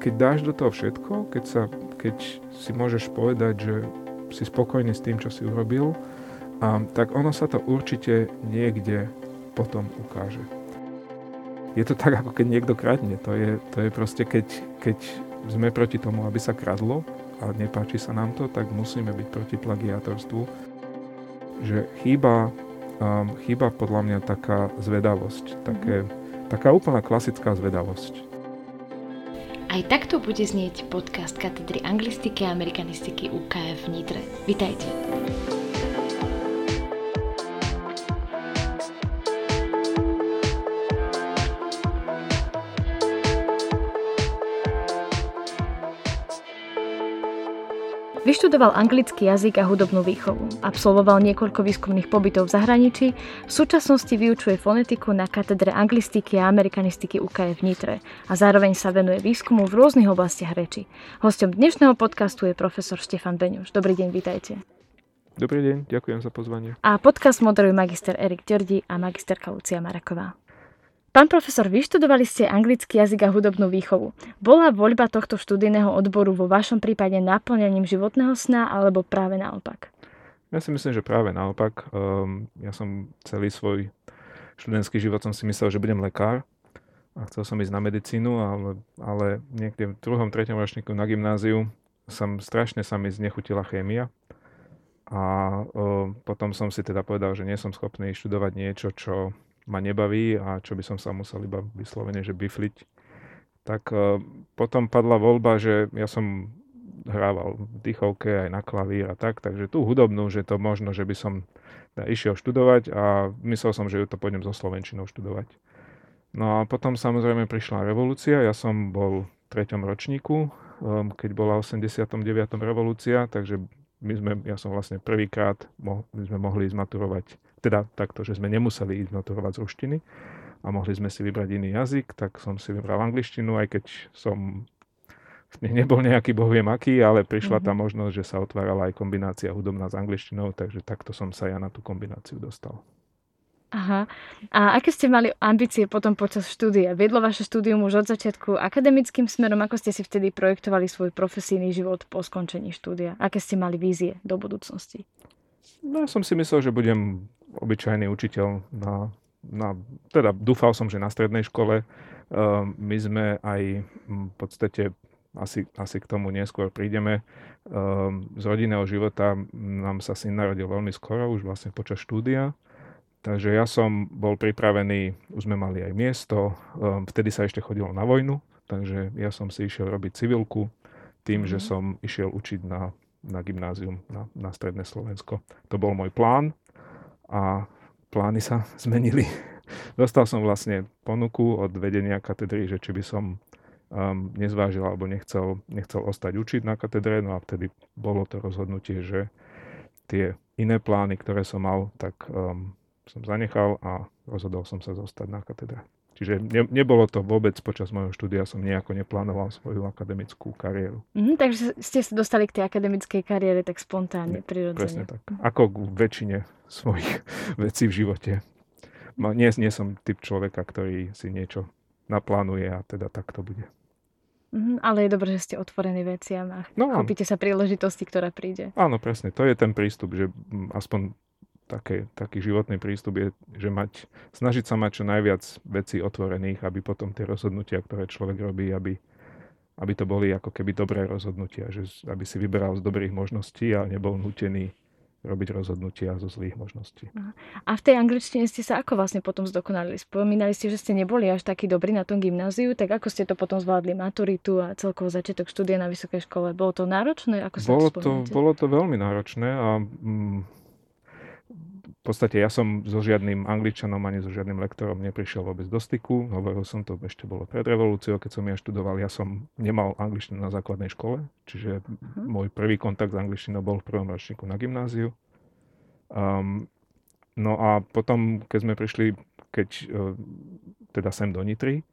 keď dáš do toho všetko, keď, sa, keď si môžeš povedať, že si spokojný s tým, čo si urobil, a, tak ono sa to určite niekde potom ukáže. Je to tak, ako keď niekto kradne. To je, to je proste, keď, keď sme proti tomu, aby sa kradlo a nepáči sa nám to, tak musíme byť proti plagiátorstvu. Že chýba, um, chýba podľa mňa taká zvedavosť, také, mm-hmm. taká úplná klasická zvedavosť. Aj takto bude znieť podcast katedry anglistiky a amerikanistiky UKF v Nitre. Vitajte. Vyštudoval anglický jazyk a hudobnú výchovu. Absolvoval niekoľko výskumných pobytov v zahraničí. V súčasnosti vyučuje fonetiku na katedre anglistiky a amerikanistiky UKF v Nitre a zároveň sa venuje výskumu v rôznych oblastiach reči. Hostom dnešného podcastu je profesor Štefan Beňuš. Dobrý deň, vítajte. Dobrý deň, ďakujem za pozvanie. A podcast moderujú magister Erik Ďordi a magisterka Lucia Maraková. Pán profesor, vyštudovali ste anglický jazyk a hudobnú výchovu. Bola voľba tohto študijného odboru vo vašom prípade naplňaním životného sna alebo práve naopak? Ja si myslím, že práve naopak. Um, ja som celý svoj študentský život som si myslel, že budem lekár a chcel som ísť na medicínu, ale, ale niekde v druhom, treťom ročníku na gymnáziu som strašne sa mi znechutila chémia. A um, potom som si teda povedal, že nie som schopný študovať niečo, čo ma nebaví a čo by som sa musel iba vyslovene, že bifliť, tak uh, potom padla voľba, že ja som hrával v dýchovke aj na klavír a tak, takže tú hudobnú, že to možno, že by som išiel študovať a myslel som, že ju to pôjdem so Slovenčinou študovať. No a potom samozrejme prišla revolúcia, ja som bol v treťom ročníku, um, keď bola v 89. revolúcia, takže my sme, ja som vlastne prvýkrát, mo, my sme mohli zmaturovať, teda takto, že sme nemuseli ísť maturovať z ruštiny a mohli sme si vybrať iný jazyk, tak som si vybral angličtinu, aj keď som nebol nejaký bohviem aký, ale prišla mm-hmm. tá možnosť, že sa otvárala aj kombinácia hudobná s angličtinou, takže takto som sa ja na tú kombináciu dostal. Aha. A aké ste mali ambície potom počas štúdia? Viedlo vaše štúdium už od začiatku akademickým smerom? Ako ste si vtedy projektovali svoj profesijný život po skončení štúdia? Aké ste mali vízie do budúcnosti? No, ja som si myslel, že budem obyčajný učiteľ na, na teda dúfal som, že na strednej škole. Uh, my sme aj v podstate asi, asi k tomu neskôr prídeme. Uh, z rodinného života nám sa syn narodil veľmi skoro, už vlastne počas štúdia. Takže ja som bol pripravený, už sme mali aj miesto, um, vtedy sa ešte chodilo na vojnu, takže ja som si išiel robiť civilku tým, že mhm. som išiel učiť na, na gymnázium na, na Stredné Slovensko. To bol môj plán a plány sa zmenili. Dostal som vlastne ponuku od vedenia katedry, že či by som um, nezvážil alebo nechcel, nechcel ostať učiť na katedre, no a vtedy bolo to rozhodnutie, že tie iné plány, ktoré som mal, tak um, som zanechal a rozhodol som sa zostať na katedre. Čiže ne, nebolo to vôbec počas môjho štúdia, som nejako neplánoval svoju akademickú kariéru. Mm, takže ste sa dostali k tej akademickej kariére tak spontánne, prirodzene. Presne tak. Ako k väčšine svojich vecí v živote. Nie, nie som typ človeka, ktorý si niečo naplánuje a teda tak to bude. Mm, ale je dobré, že ste otvorení veciam a no, chopíte sa príležitosti, ktorá príde. Áno, presne. To je ten prístup, že aspoň také, taký životný prístup je, že mať, snažiť sa mať čo najviac vecí otvorených, aby potom tie rozhodnutia, ktoré človek robí, aby, aby to boli ako keby dobré rozhodnutia, že aby si vyberal z dobrých možností a nebol nutený robiť rozhodnutia zo zlých možností. A v tej angličtine ste sa ako vlastne potom zdokonalili? Spomínali ste, že ste neboli až takí dobrí na tom gymnáziu, tak ako ste to potom zvládli maturitu a celkovo začiatok štúdia na vysokej škole? Bolo to náročné? Ako bolo, to, bolo to veľmi náročné a mm, v podstate ja som so žiadnym angličanom ani so žiadnym lektorom neprišiel vôbec do styku. Hovoril som to, ešte bolo pred revolúciou, keď som ja študoval. Ja som nemal angličtinu na základnej škole, čiže uh-huh. môj prvý kontakt s angličtinou bol v prvom ročníku na gymnáziu. Um, no a potom, keď sme prišli, keď uh, teda sem do Nitry,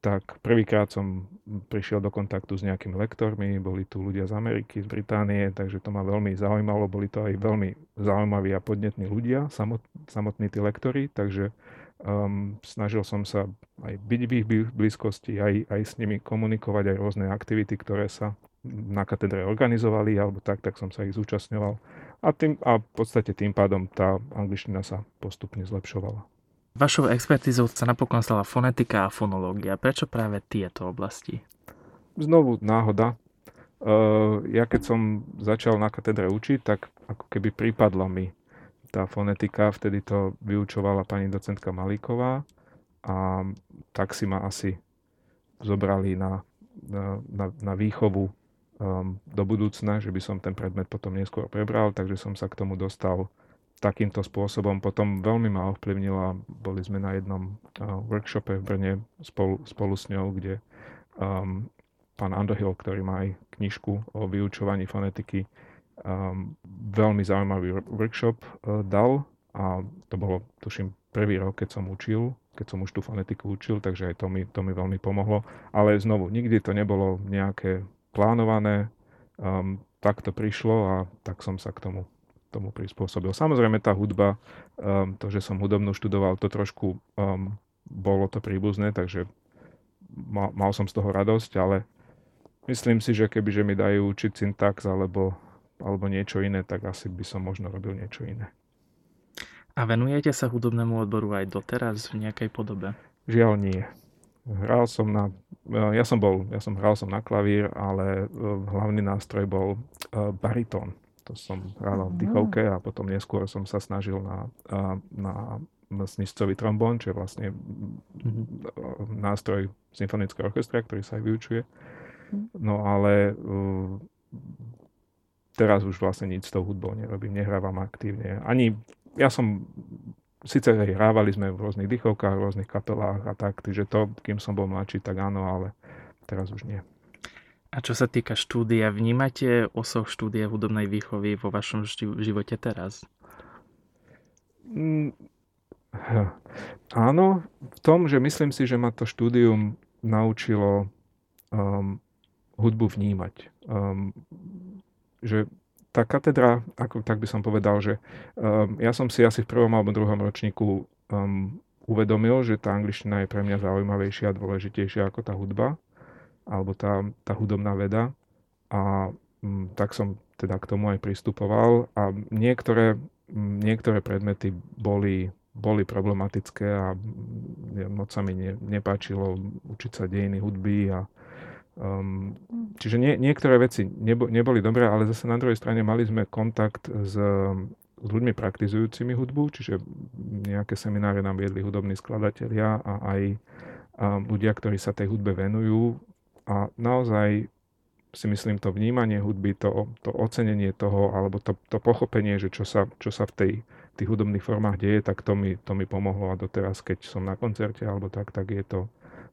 tak prvýkrát som prišiel do kontaktu s nejakými lektormi, boli tu ľudia z Ameriky, z Británie, takže to ma veľmi zaujímalo, boli to aj veľmi zaujímaví a podnetní ľudia, samot, samotní tí lektori, takže Um, snažil som sa aj byť v ich blízkosti, aj, aj s nimi komunikovať, aj rôzne aktivity, ktoré sa na katedre organizovali, alebo tak, tak som sa ich zúčastňoval. A, tým, a v podstate tým pádom tá angličtina sa postupne zlepšovala. Vašou expertizou sa napokon stala fonetika a fonológia. Prečo práve tieto oblasti? Znovu náhoda. Uh, ja keď som začal na katedre učiť, tak ako keby pripadla mi tá fonetika, vtedy to vyučovala pani docentka Malíková a tak si ma asi zobrali na, na, na, výchovu um, do budúcna, že by som ten predmet potom neskôr prebral, takže som sa k tomu dostal takýmto spôsobom. Potom veľmi ma ovplyvnila, boli sme na jednom uh, workshope v Brne spolu, spolu s ňou, kde um, pán Underhill, ktorý má aj knižku o vyučovaní fonetiky, um, veľmi zaujímavý workshop uh, dal a to bolo, tuším, prvý rok, keď som učil, keď som už tú fonetiku učil, takže aj to mi, to mi veľmi pomohlo. Ale znovu, nikdy to nebolo nejaké plánované, um, tak to prišlo a tak som sa k tomu, tomu prispôsobil. Samozrejme tá hudba, um, to, že som hudobnú študoval, to trošku um, bolo to príbuzné, takže mal, mal som z toho radosť, ale myslím si, že keby že mi dajú učiť syntax alebo alebo niečo iné, tak asi by som možno robil niečo iné. A venujete sa hudobnému odboru aj doteraz v nejakej podobe? Žiaľ nie. Hral som na, e, ja som bol, ja som hral som na klavír, ale e, hlavný nástroj bol e, baritón. To som hral v dýchovke a potom neskôr som sa snažil na, na sniscový trombón, čo je vlastne mm-hmm. nástroj symfonického orchestra, ktorý sa aj vyučuje. Mhm. No ale teraz už vlastne nič s tou hudbou nerobím, nehrávam aktívne. Ani, ja som, síce hrávali sme v rôznych dychovkách, v rôznych kapelách a tak, takže to, kým som bol mladší, tak áno, ale teraz už nie. A čo sa týka štúdia, vnímate osoch štúdia hudobnej výchovy vo vašom živote teraz? Mm, áno, v tom, že myslím si, že ma to štúdium naučilo um, hudbu vnímať. Um, že tá katedra, ako tak by som povedal, že um, ja som si asi v prvom alebo druhom ročníku um, uvedomil, že tá angličtina je pre mňa zaujímavejšia a dôležitejšia ako tá hudba alebo tá, tá hudobná veda a um, tak som teda k tomu aj pristupoval a niektoré, um, niektoré predmety boli, boli problematické a um, moc sa mi ne, nepáčilo učiť sa dejiny hudby a Um, čiže nie, niektoré veci nebo, neboli dobré, ale zase na druhej strane mali sme kontakt s, s ľuďmi praktizujúcimi hudbu, čiže nejaké semináre nám viedli hudobní skladatelia a aj ľudia, ktorí sa tej hudbe venujú. A naozaj si myslím, to vnímanie hudby, to, to ocenenie toho, alebo to, to pochopenie, že čo sa, čo sa v tej, tých hudobných formách deje, tak to mi, to mi pomohlo a doteraz, keď som na koncerte alebo tak, tak je to,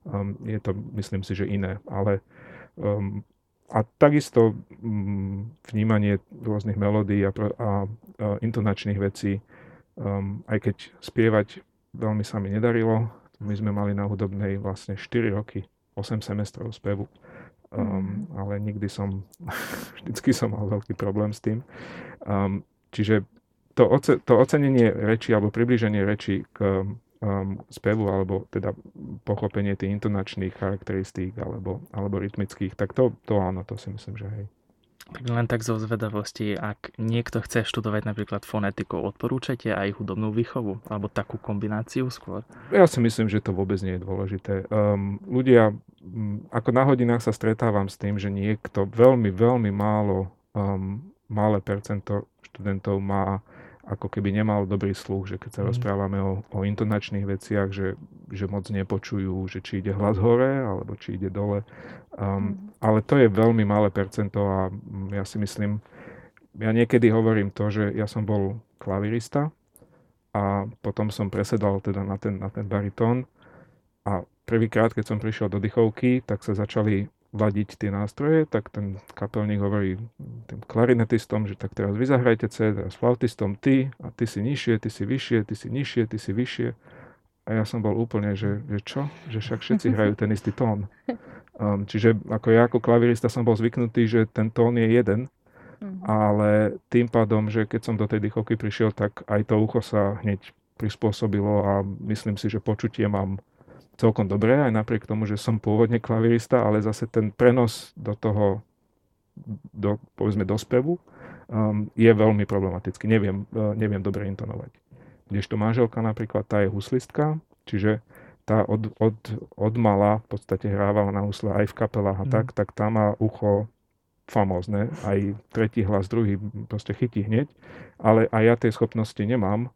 um, je to, myslím si, že iné. Ale um, a takisto um, vnímanie rôznych melódií a, a, a intonačných vecí, um, aj keď spievať veľmi sa mi nedarilo, my sme mali na hudobnej vlastne 4 roky, 8 semestrov spevu. Um, mm. ale nikdy som, vždycky som mal veľký problém s tým. Um, čiže to, oce, to ocenenie reči alebo približenie reči k, um, spevu alebo teda pochopenie tých intonačných charakteristík alebo, alebo rytmických, tak to, to áno, to si myslím, že hej. Tak len tak zo zvedavosti, ak niekto chce študovať napríklad fonetiku, odporúčate aj hudobnú výchovu? Alebo takú kombináciu skôr? Ja si myslím, že to vôbec nie je dôležité. Um, ľudia, ako na hodinách sa stretávam s tým, že niekto, veľmi, veľmi málo, um, malé percento študentov má ako keby nemal dobrý sluch, že keď sa mm. rozprávame o, o intonačných veciach, že, že moc nepočujú, že či ide hlas hore, alebo či ide dole. Um, mm. Ale to je veľmi malé percento a ja si myslím, ja niekedy hovorím to, že ja som bol klavirista a potom som presedal teda na ten, na ten baritón a prvýkrát, keď som prišiel do dychovky, tak sa začali ladiť tie nástroje, tak ten kapelník hovorí tým klarinetistom, že tak teraz vy zahrajte C, teraz flautistom ty a ty si nižšie, ty si vyššie, ty si nižšie, ty si vyššie. A ja som bol úplne, že, že čo? Že však všetci hrajú ten istý tón. Um, čiže ako ja ako klavirista som bol zvyknutý, že ten tón je jeden, mm-hmm. ale tým pádom, že keď som do tej dychovky prišiel, tak aj to ucho sa hneď prispôsobilo a myslím si, že počutie mám celkom dobré, aj napriek tomu, že som pôvodne klavirista, ale zase ten prenos do toho, do, povedzme, do spevu um, je veľmi problematický. Neviem, uh, neviem dobre intonovať. Kdežto manželka napríklad, tá je huslistka, čiže tá od, od, od mala v podstate hrávala na husle aj v kapelách a mm. tak, tak tá má ucho famózne, aj tretí hlas, druhý proste chytí hneď, ale aj ja tie schopnosti nemám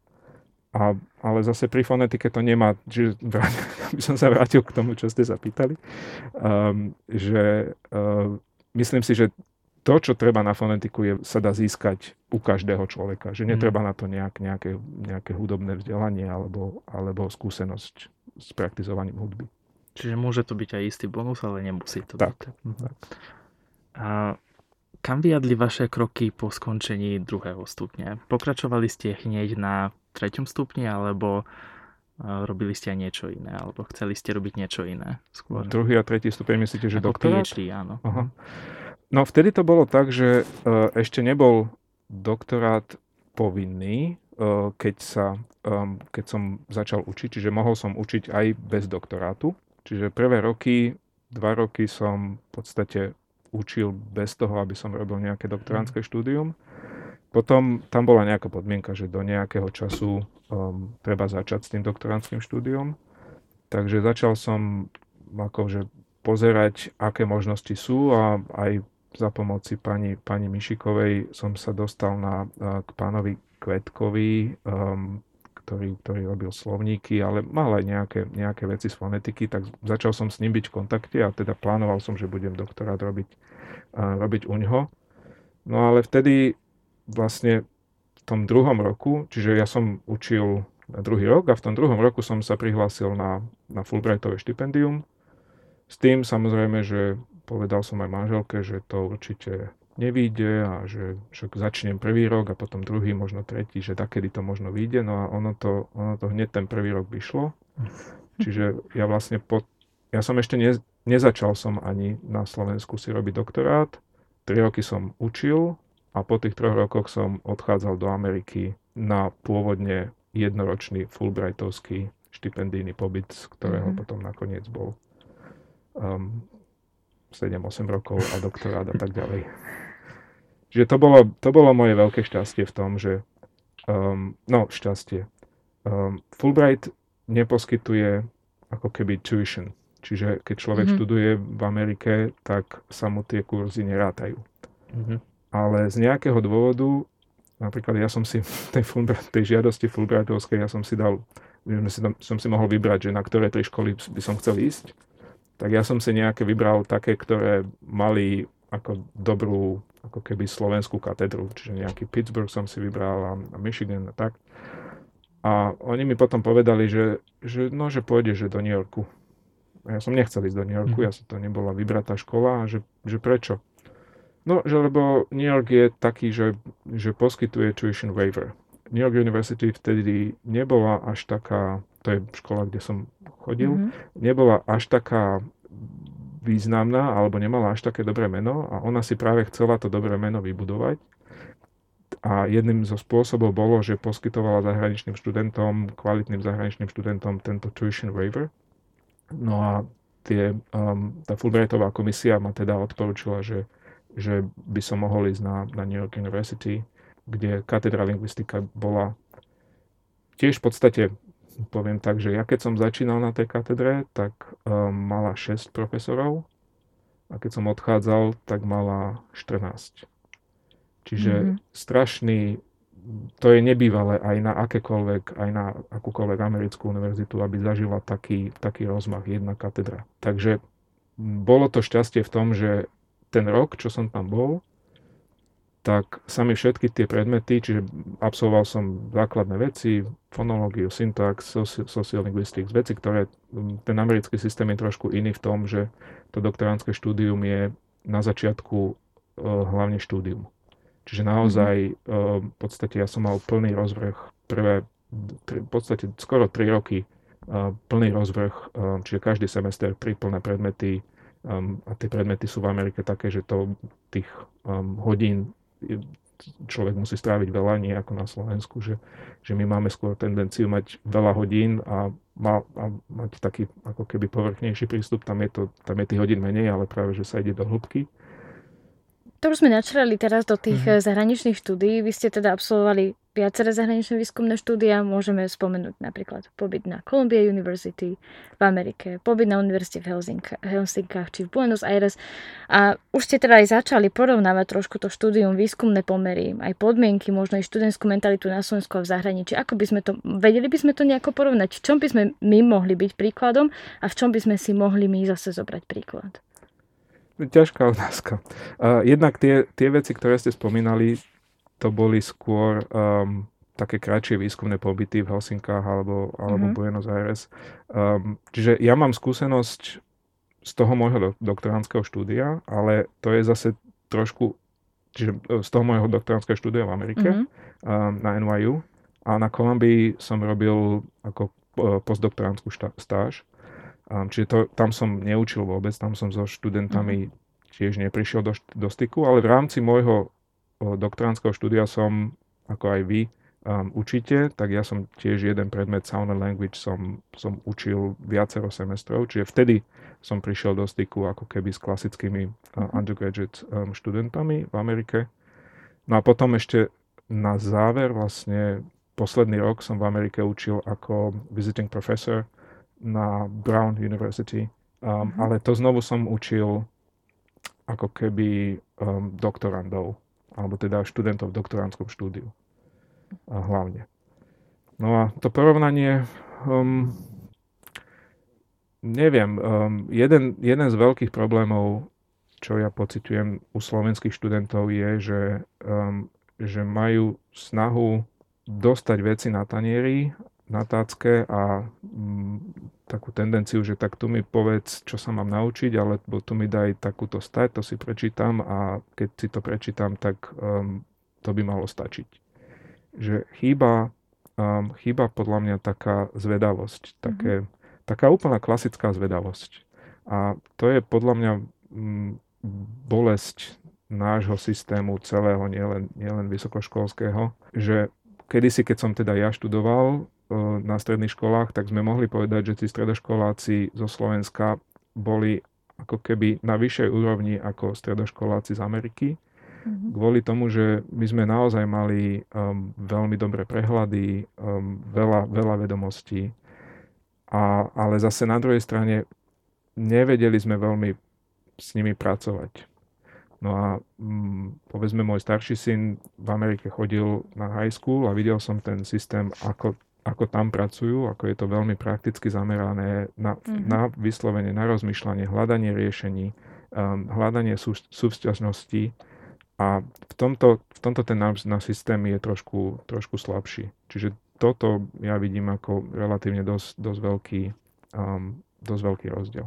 a, ale zase pri fonetike to nemá, že by som sa vrátil k tomu, čo ste zapýtali, um, že uh, myslím si, že to, čo treba na fonetiku, je, sa dá získať u každého človeka. Že netreba mm. na to nejak, nejaké, nejaké hudobné vzdelanie alebo, alebo skúsenosť s praktizovaním hudby. Čiže môže to byť aj istý bonus, ale nemusí to tak, byť. Mhm. Tak. A kam vyjadli vaše kroky po skončení druhého stupňa? Pokračovali ste hneď na treťom stupni, alebo robili ste aj niečo iné, alebo chceli ste robiť niečo iné skôr? Druhý a tretí stupeň myslíte, že Ako doktorát? PhD, áno. Aha. No vtedy to bolo tak, že uh, ešte nebol doktorát povinný, uh, keď, sa, um, keď som začal učiť, čiže mohol som učiť aj bez doktorátu. Čiže prvé roky, dva roky som v podstate učil bez toho, aby som robil nejaké mhm. štúdium. Potom tam bola nejaká podmienka, že do nejakého času um, treba začať s tým doktorantským štúdiom. Takže začal som akože pozerať, aké možnosti sú a aj za pomoci pani, pani Mišikovej som sa dostal na, k pánovi Kvetkovi, um, ktorý, ktorý robil slovníky, ale mal aj nejaké, nejaké veci z fonetiky, tak začal som s ním byť v kontakte a teda plánoval som, že budem doktorát robiť, uh, robiť u ňoho. No ale vtedy vlastne v tom druhom roku, čiže ja som učil druhý rok a v tom druhom roku som sa prihlásil na, na Fulbrightové štipendium. S tým samozrejme, že povedal som aj manželke, že to určite nevíde a že však začnem prvý rok a potom druhý, možno tretí, že takedy to možno vyjde. No a ono to, ono to hneď ten prvý rok vyšlo. Čiže ja vlastne po, ja som ešte ne, nezačal som ani na Slovensku si robiť doktorát. Tri roky som učil a po tých troch rokoch som odchádzal do Ameriky na pôvodne jednoročný Fulbrightovský štipendijný pobyt, z ktorého mm-hmm. potom nakoniec bol um, 7-8 rokov a doktorát a tak ďalej. Čiže to bolo, to bolo moje veľké šťastie v tom, že um, no šťastie. Um, Fulbright neposkytuje ako keby tuition. Čiže keď človek mm-hmm. študuje v Amerike, tak sa mu tie kurzy nerátajú. Mm-hmm. Ale z nejakého dôvodu, napríklad ja som si tej, Fulbright, tej žiadosti Fulbrightovskej, ja som si dal, si tam, som si mohol vybrať, že na ktoré tri školy by som chcel ísť. Tak ja som si nejaké vybral také, ktoré mali ako dobrú ako keby slovenskú katedru, čiže nejaký Pittsburgh som si vybral a, Michigan a tak. A oni mi potom povedali, že, že no, že pôjde, že do New Yorku. Ja som nechcel ísť do New Yorku, mm. ja som to nebola vybratá škola, a že, že prečo? No, že lebo New York je taký, že, že poskytuje tuition waiver. New York University vtedy nebola až taká, to je škola, kde som chodil, mm-hmm. nebola až taká významná alebo nemala až také dobré meno a ona si práve chcela to dobré meno vybudovať. A jedným zo spôsobov bolo, že poskytovala zahraničným študentom, kvalitným zahraničným študentom tento tuition waiver. No a tie, um, tá Fulbrightová komisia ma teda odporúčila, že, že by som mohol ísť na, na New York University, kde katedra lingvistika bola tiež v podstate poviem tak, že ja keď som začínal na tej katedre, tak um, mala 6 profesorov a keď som odchádzal, tak mala 14. Čiže mm-hmm. strašný, to je nebývalé aj na akékoľvek, aj na akúkoľvek americkú univerzitu, aby zažila taký, taký rozmach jedna katedra. Takže bolo to šťastie v tom, že ten rok, čo som tam bol, tak sa mi všetky tie predmety, čiže absolvoval som základné veci, fonológiu, syntax, linguistics, veci, ktoré ten americký systém je trošku iný v tom, že to doktorantské štúdium je na začiatku uh, hlavne štúdium. Čiže naozaj uh, v podstate ja som mal plný rozvrh prvé, v podstate skoro 3 roky uh, plný rozvrh, čiže každý semester tri plné predmety a tie predmety sú v Amerike také, že to tých hodín človek musí stráviť veľa, nie ako na Slovensku, že, že my máme skôr tendenciu mať veľa hodín a, ma, a mať taký ako keby povrchnejší prístup, tam je, to, tam je tých hodín menej, ale práve, že sa ide do hĺbky. To už sme načrali teraz do tých mm. zahraničných štúdií. Vy ste teda absolvovali viaceré zahraničné výskumné štúdia. Môžeme spomenúť napríklad pobyt na Columbia University v Amerike, pobyt na univerzite v Helsinkách či v Buenos Aires. A už ste teda aj začali porovnávať trošku to štúdium, výskumné pomery, aj podmienky, možno aj študentskú mentalitu na Slovensku a v zahraničí. Ako by sme to, vedeli by sme to nejako porovnať? V čom by sme my mohli byť príkladom a v čom by sme si mohli my zase zobrať príklad? Ťažká otázka. Jednak tie, tie veci, ktoré ste spomínali, to boli skôr um, také kratšie výskumné pobyty v Helsinkách alebo, alebo mm-hmm. Buenos Aires. Um, čiže ja mám skúsenosť z toho môjho do, doktoránskeho štúdia, ale to je zase trošku, čiže e, z toho môjho doktoránskeho štúdia v Amerike mm-hmm. um, na NYU a na Kolumbii som robil ako postdoktoránsku šta- stáž. Um, čiže to, tam som neučil vôbec, tam som so študentami mm-hmm. tiež neprišiel do, do styku, ale v rámci môjho doktoránskeho štúdia som, ako aj vy, um, učíte, tak ja som tiež jeden predmet Sound and Language som, som učil viacero semestrov, čiže vtedy som prišiel do styku ako keby s klasickými uh, undergraduate um, študentami v Amerike. No a potom ešte na záver vlastne posledný rok som v Amerike učil ako visiting professor na Brown University, um, mm-hmm. ale to znovu som učil ako keby um, doktorandov, alebo teda študentov v doktoránskom štúdiu a hlavne. No a to porovnanie, um, neviem, um, jeden, jeden z veľkých problémov, čo ja pociťujem u slovenských študentov je, že, um, že majú snahu dostať veci na tanieri na tácke a mm, takú tendenciu, že tak tu mi povedz, čo sa mám naučiť, alebo tu mi daj takúto stať, to si prečítam a keď si to prečítam, tak um, to by malo stačiť. Že chýba, um, chýba podľa mňa taká zvedavosť, mm-hmm. také, taká úplná klasická zvedavosť. A to je podľa mňa um, bolesť nášho systému celého, nielen, nielen vysokoškolského, že kedysi, keď som teda ja študoval, na stredných školách, tak sme mohli povedať, že tí stredoškoláci zo Slovenska boli ako keby na vyššej úrovni ako stredoškoláci z Ameriky. Mm-hmm. Kvôli tomu, že my sme naozaj mali um, veľmi dobré prehľady, um, veľa, veľa vedomostí, a, ale zase na druhej strane nevedeli sme veľmi s nimi pracovať. No a um, povedzme, môj starší syn v Amerike chodil na high school a videl som ten systém, ako ako tam pracujú, ako je to veľmi prakticky zamerané na, mm-hmm. na vyslovenie, na rozmýšľanie, hľadanie riešení, um, hľadanie sú, súvzťažností a v tomto, v tomto ten náš, náš systém je trošku, trošku slabší. Čiže toto ja vidím ako relatívne dosť, dosť, veľký, um, dosť veľký rozdiel.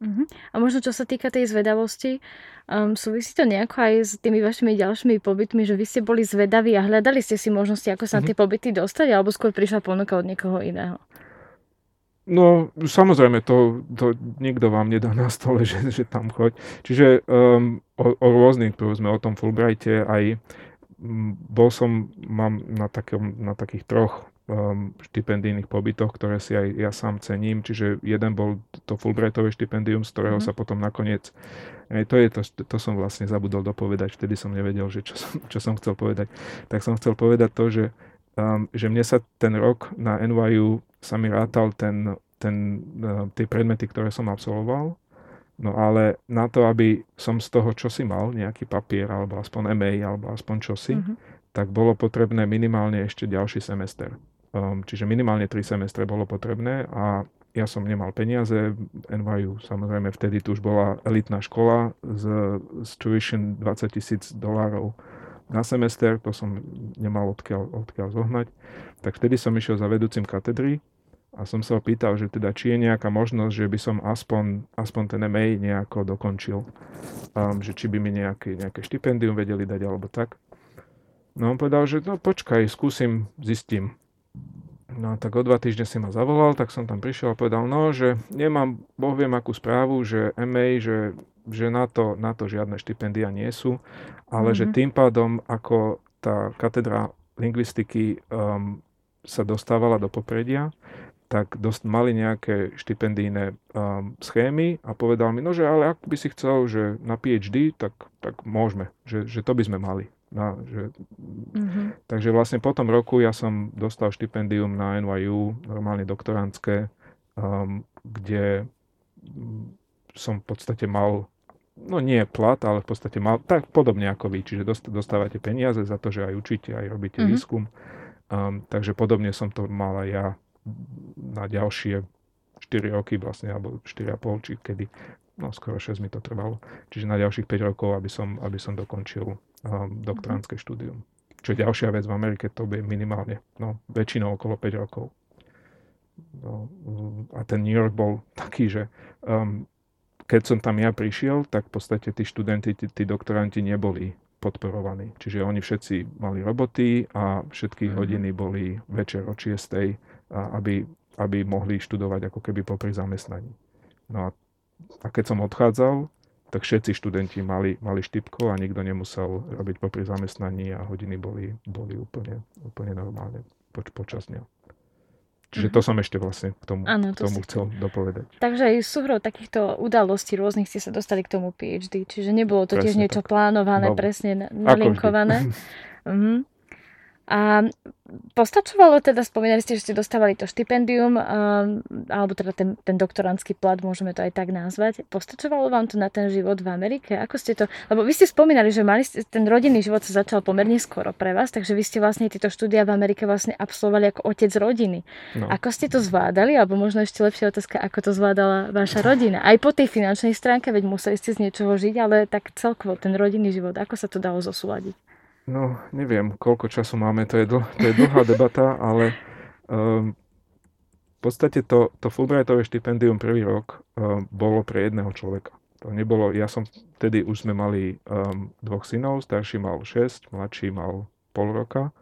Uh-huh. A možno čo sa týka tej zvedavosti, um, súvisí to nejako aj s tými vašimi ďalšími pobytmi, že vy ste boli zvedaví a hľadali ste si možnosti, ako sa uh-huh. na tie pobyty dostať, alebo skôr prišla ponuka od niekoho iného? No, samozrejme, to, to nikto vám nedá na stole, že, že tam choď. Čiže um, o, o rôznych, sme o tom Fulbrighte, aj bol som, mám na, takom, na takých troch um, štipendijných pobytoch, ktoré si aj ja sám cením. Čiže jeden bol to Fulbrightové štipendium, z ktorého mm. sa potom nakoniec, aj to je to, to som vlastne zabudol dopovedať, vtedy som nevedel, že čo som, čo som chcel povedať. Tak som chcel povedať to, že, um, že mne sa ten rok na NYU sa mi rátal ten, ten, uh, tie predmety, ktoré som absolvoval. No ale na to, aby som z toho čosi mal, nejaký papier, alebo aspoň MA, alebo aspoň čosi, mm-hmm. tak bolo potrebné minimálne ešte ďalší semester. Um, čiže minimálne 3 semestre bolo potrebné a ja som nemal peniaze, NYU samozrejme vtedy tu už bola elitná škola z, z tuition 20 tisíc dolárov na semester, to som nemal odkiaľ, odkiaľ zohnať. Tak vtedy som išiel za vedúcim katedry a som sa ho pýtal, že teda či je nejaká možnosť, že by som aspoň, aspoň ten MA nejako dokončil. Um, že či by mi nejaké, nejaké štipendium vedeli dať alebo tak. No on povedal, že no počkaj, skúsim, zistím. No tak o dva týždne si ma zavolal, tak som tam prišiel a povedal, no, že nemám, boh viem akú správu, že MA, že, že na, to, na to žiadne štipendia nie sú, ale mm-hmm. že tým pádom, ako tá katedra lingvistiky um, sa dostávala do popredia, tak dosť mali nejaké štipendijné um, schémy a povedal mi, no že ale ak by si chcel, že na PhD, tak, tak môžeme, že, že to by sme mali. Na, že, mm-hmm. Takže vlastne po tom roku ja som dostal štipendium na NYU, normálne doktorantské, um, kde som v podstate mal, no nie plat, ale v podstate mal, tak podobne ako vy, čiže dostávate peniaze za to, že aj učíte, aj robíte mm-hmm. výskum. Um, takže podobne som to mal aj ja na ďalšie 4 roky vlastne, alebo 4,5, či kedy, no skoro 6 mi to trvalo. Čiže na ďalších 5 rokov, aby som, aby som dokončil doktorantské mm-hmm. štúdium. Čo je ďalšia vec v Amerike, to bude minimálne, no väčšinou okolo 5 rokov. No, a ten New York bol taký, že um, keď som tam ja prišiel, tak v podstate tí študenti, tí, tí doktoranti neboli podporovaní. Čiže oni všetci mali roboty a všetky mm-hmm. hodiny boli večer o 6, aby, aby mohli študovať ako keby popri zamestnaní. No a, a keď som odchádzal, tak všetci študenti mali, mali štipko a nikto nemusel robiť popri zamestnaní a hodiny boli, boli úplne, úplne normálne poč, počas dňa. Čiže to mhm. som ešte vlastne k tomu, ano, to tomu chcel dopovedať. Takže aj súhrou takýchto udalostí rôznych ste sa dostali k tomu PhD, čiže nebolo to presne tiež niečo tak. plánované, no, presne nalinkované. uh-huh. A postačovalo teda, spomínali ste, že ste dostávali to štipendium, alebo teda ten, ten doktorantský plat, môžeme to aj tak nazvať. Postačovalo vám to na ten život v Amerike? Ako ste to... Lebo vy ste spomínali, že mali ste, ten rodinný život sa začal pomerne skoro pre vás, takže vy ste vlastne tieto štúdia v Amerike vlastne absolvovali ako otec rodiny. No. Ako ste to zvládali? Alebo možno ešte lepšia otázka, ako to zvládala vaša rodina? Aj po tej finančnej stránke, veď museli ste z niečoho žiť, ale tak celkovo ten rodinný život, ako sa to dalo zosúľadiť? No, neviem, koľko času máme, to je, dl- to je dlhá debata, ale um, v podstate to, to Fulbrightové štipendium prvý rok um, bolo pre jedného človeka. To nebolo, ja som, vtedy už sme mali um, dvoch synov, starší mal 6, mladší mal pol roka,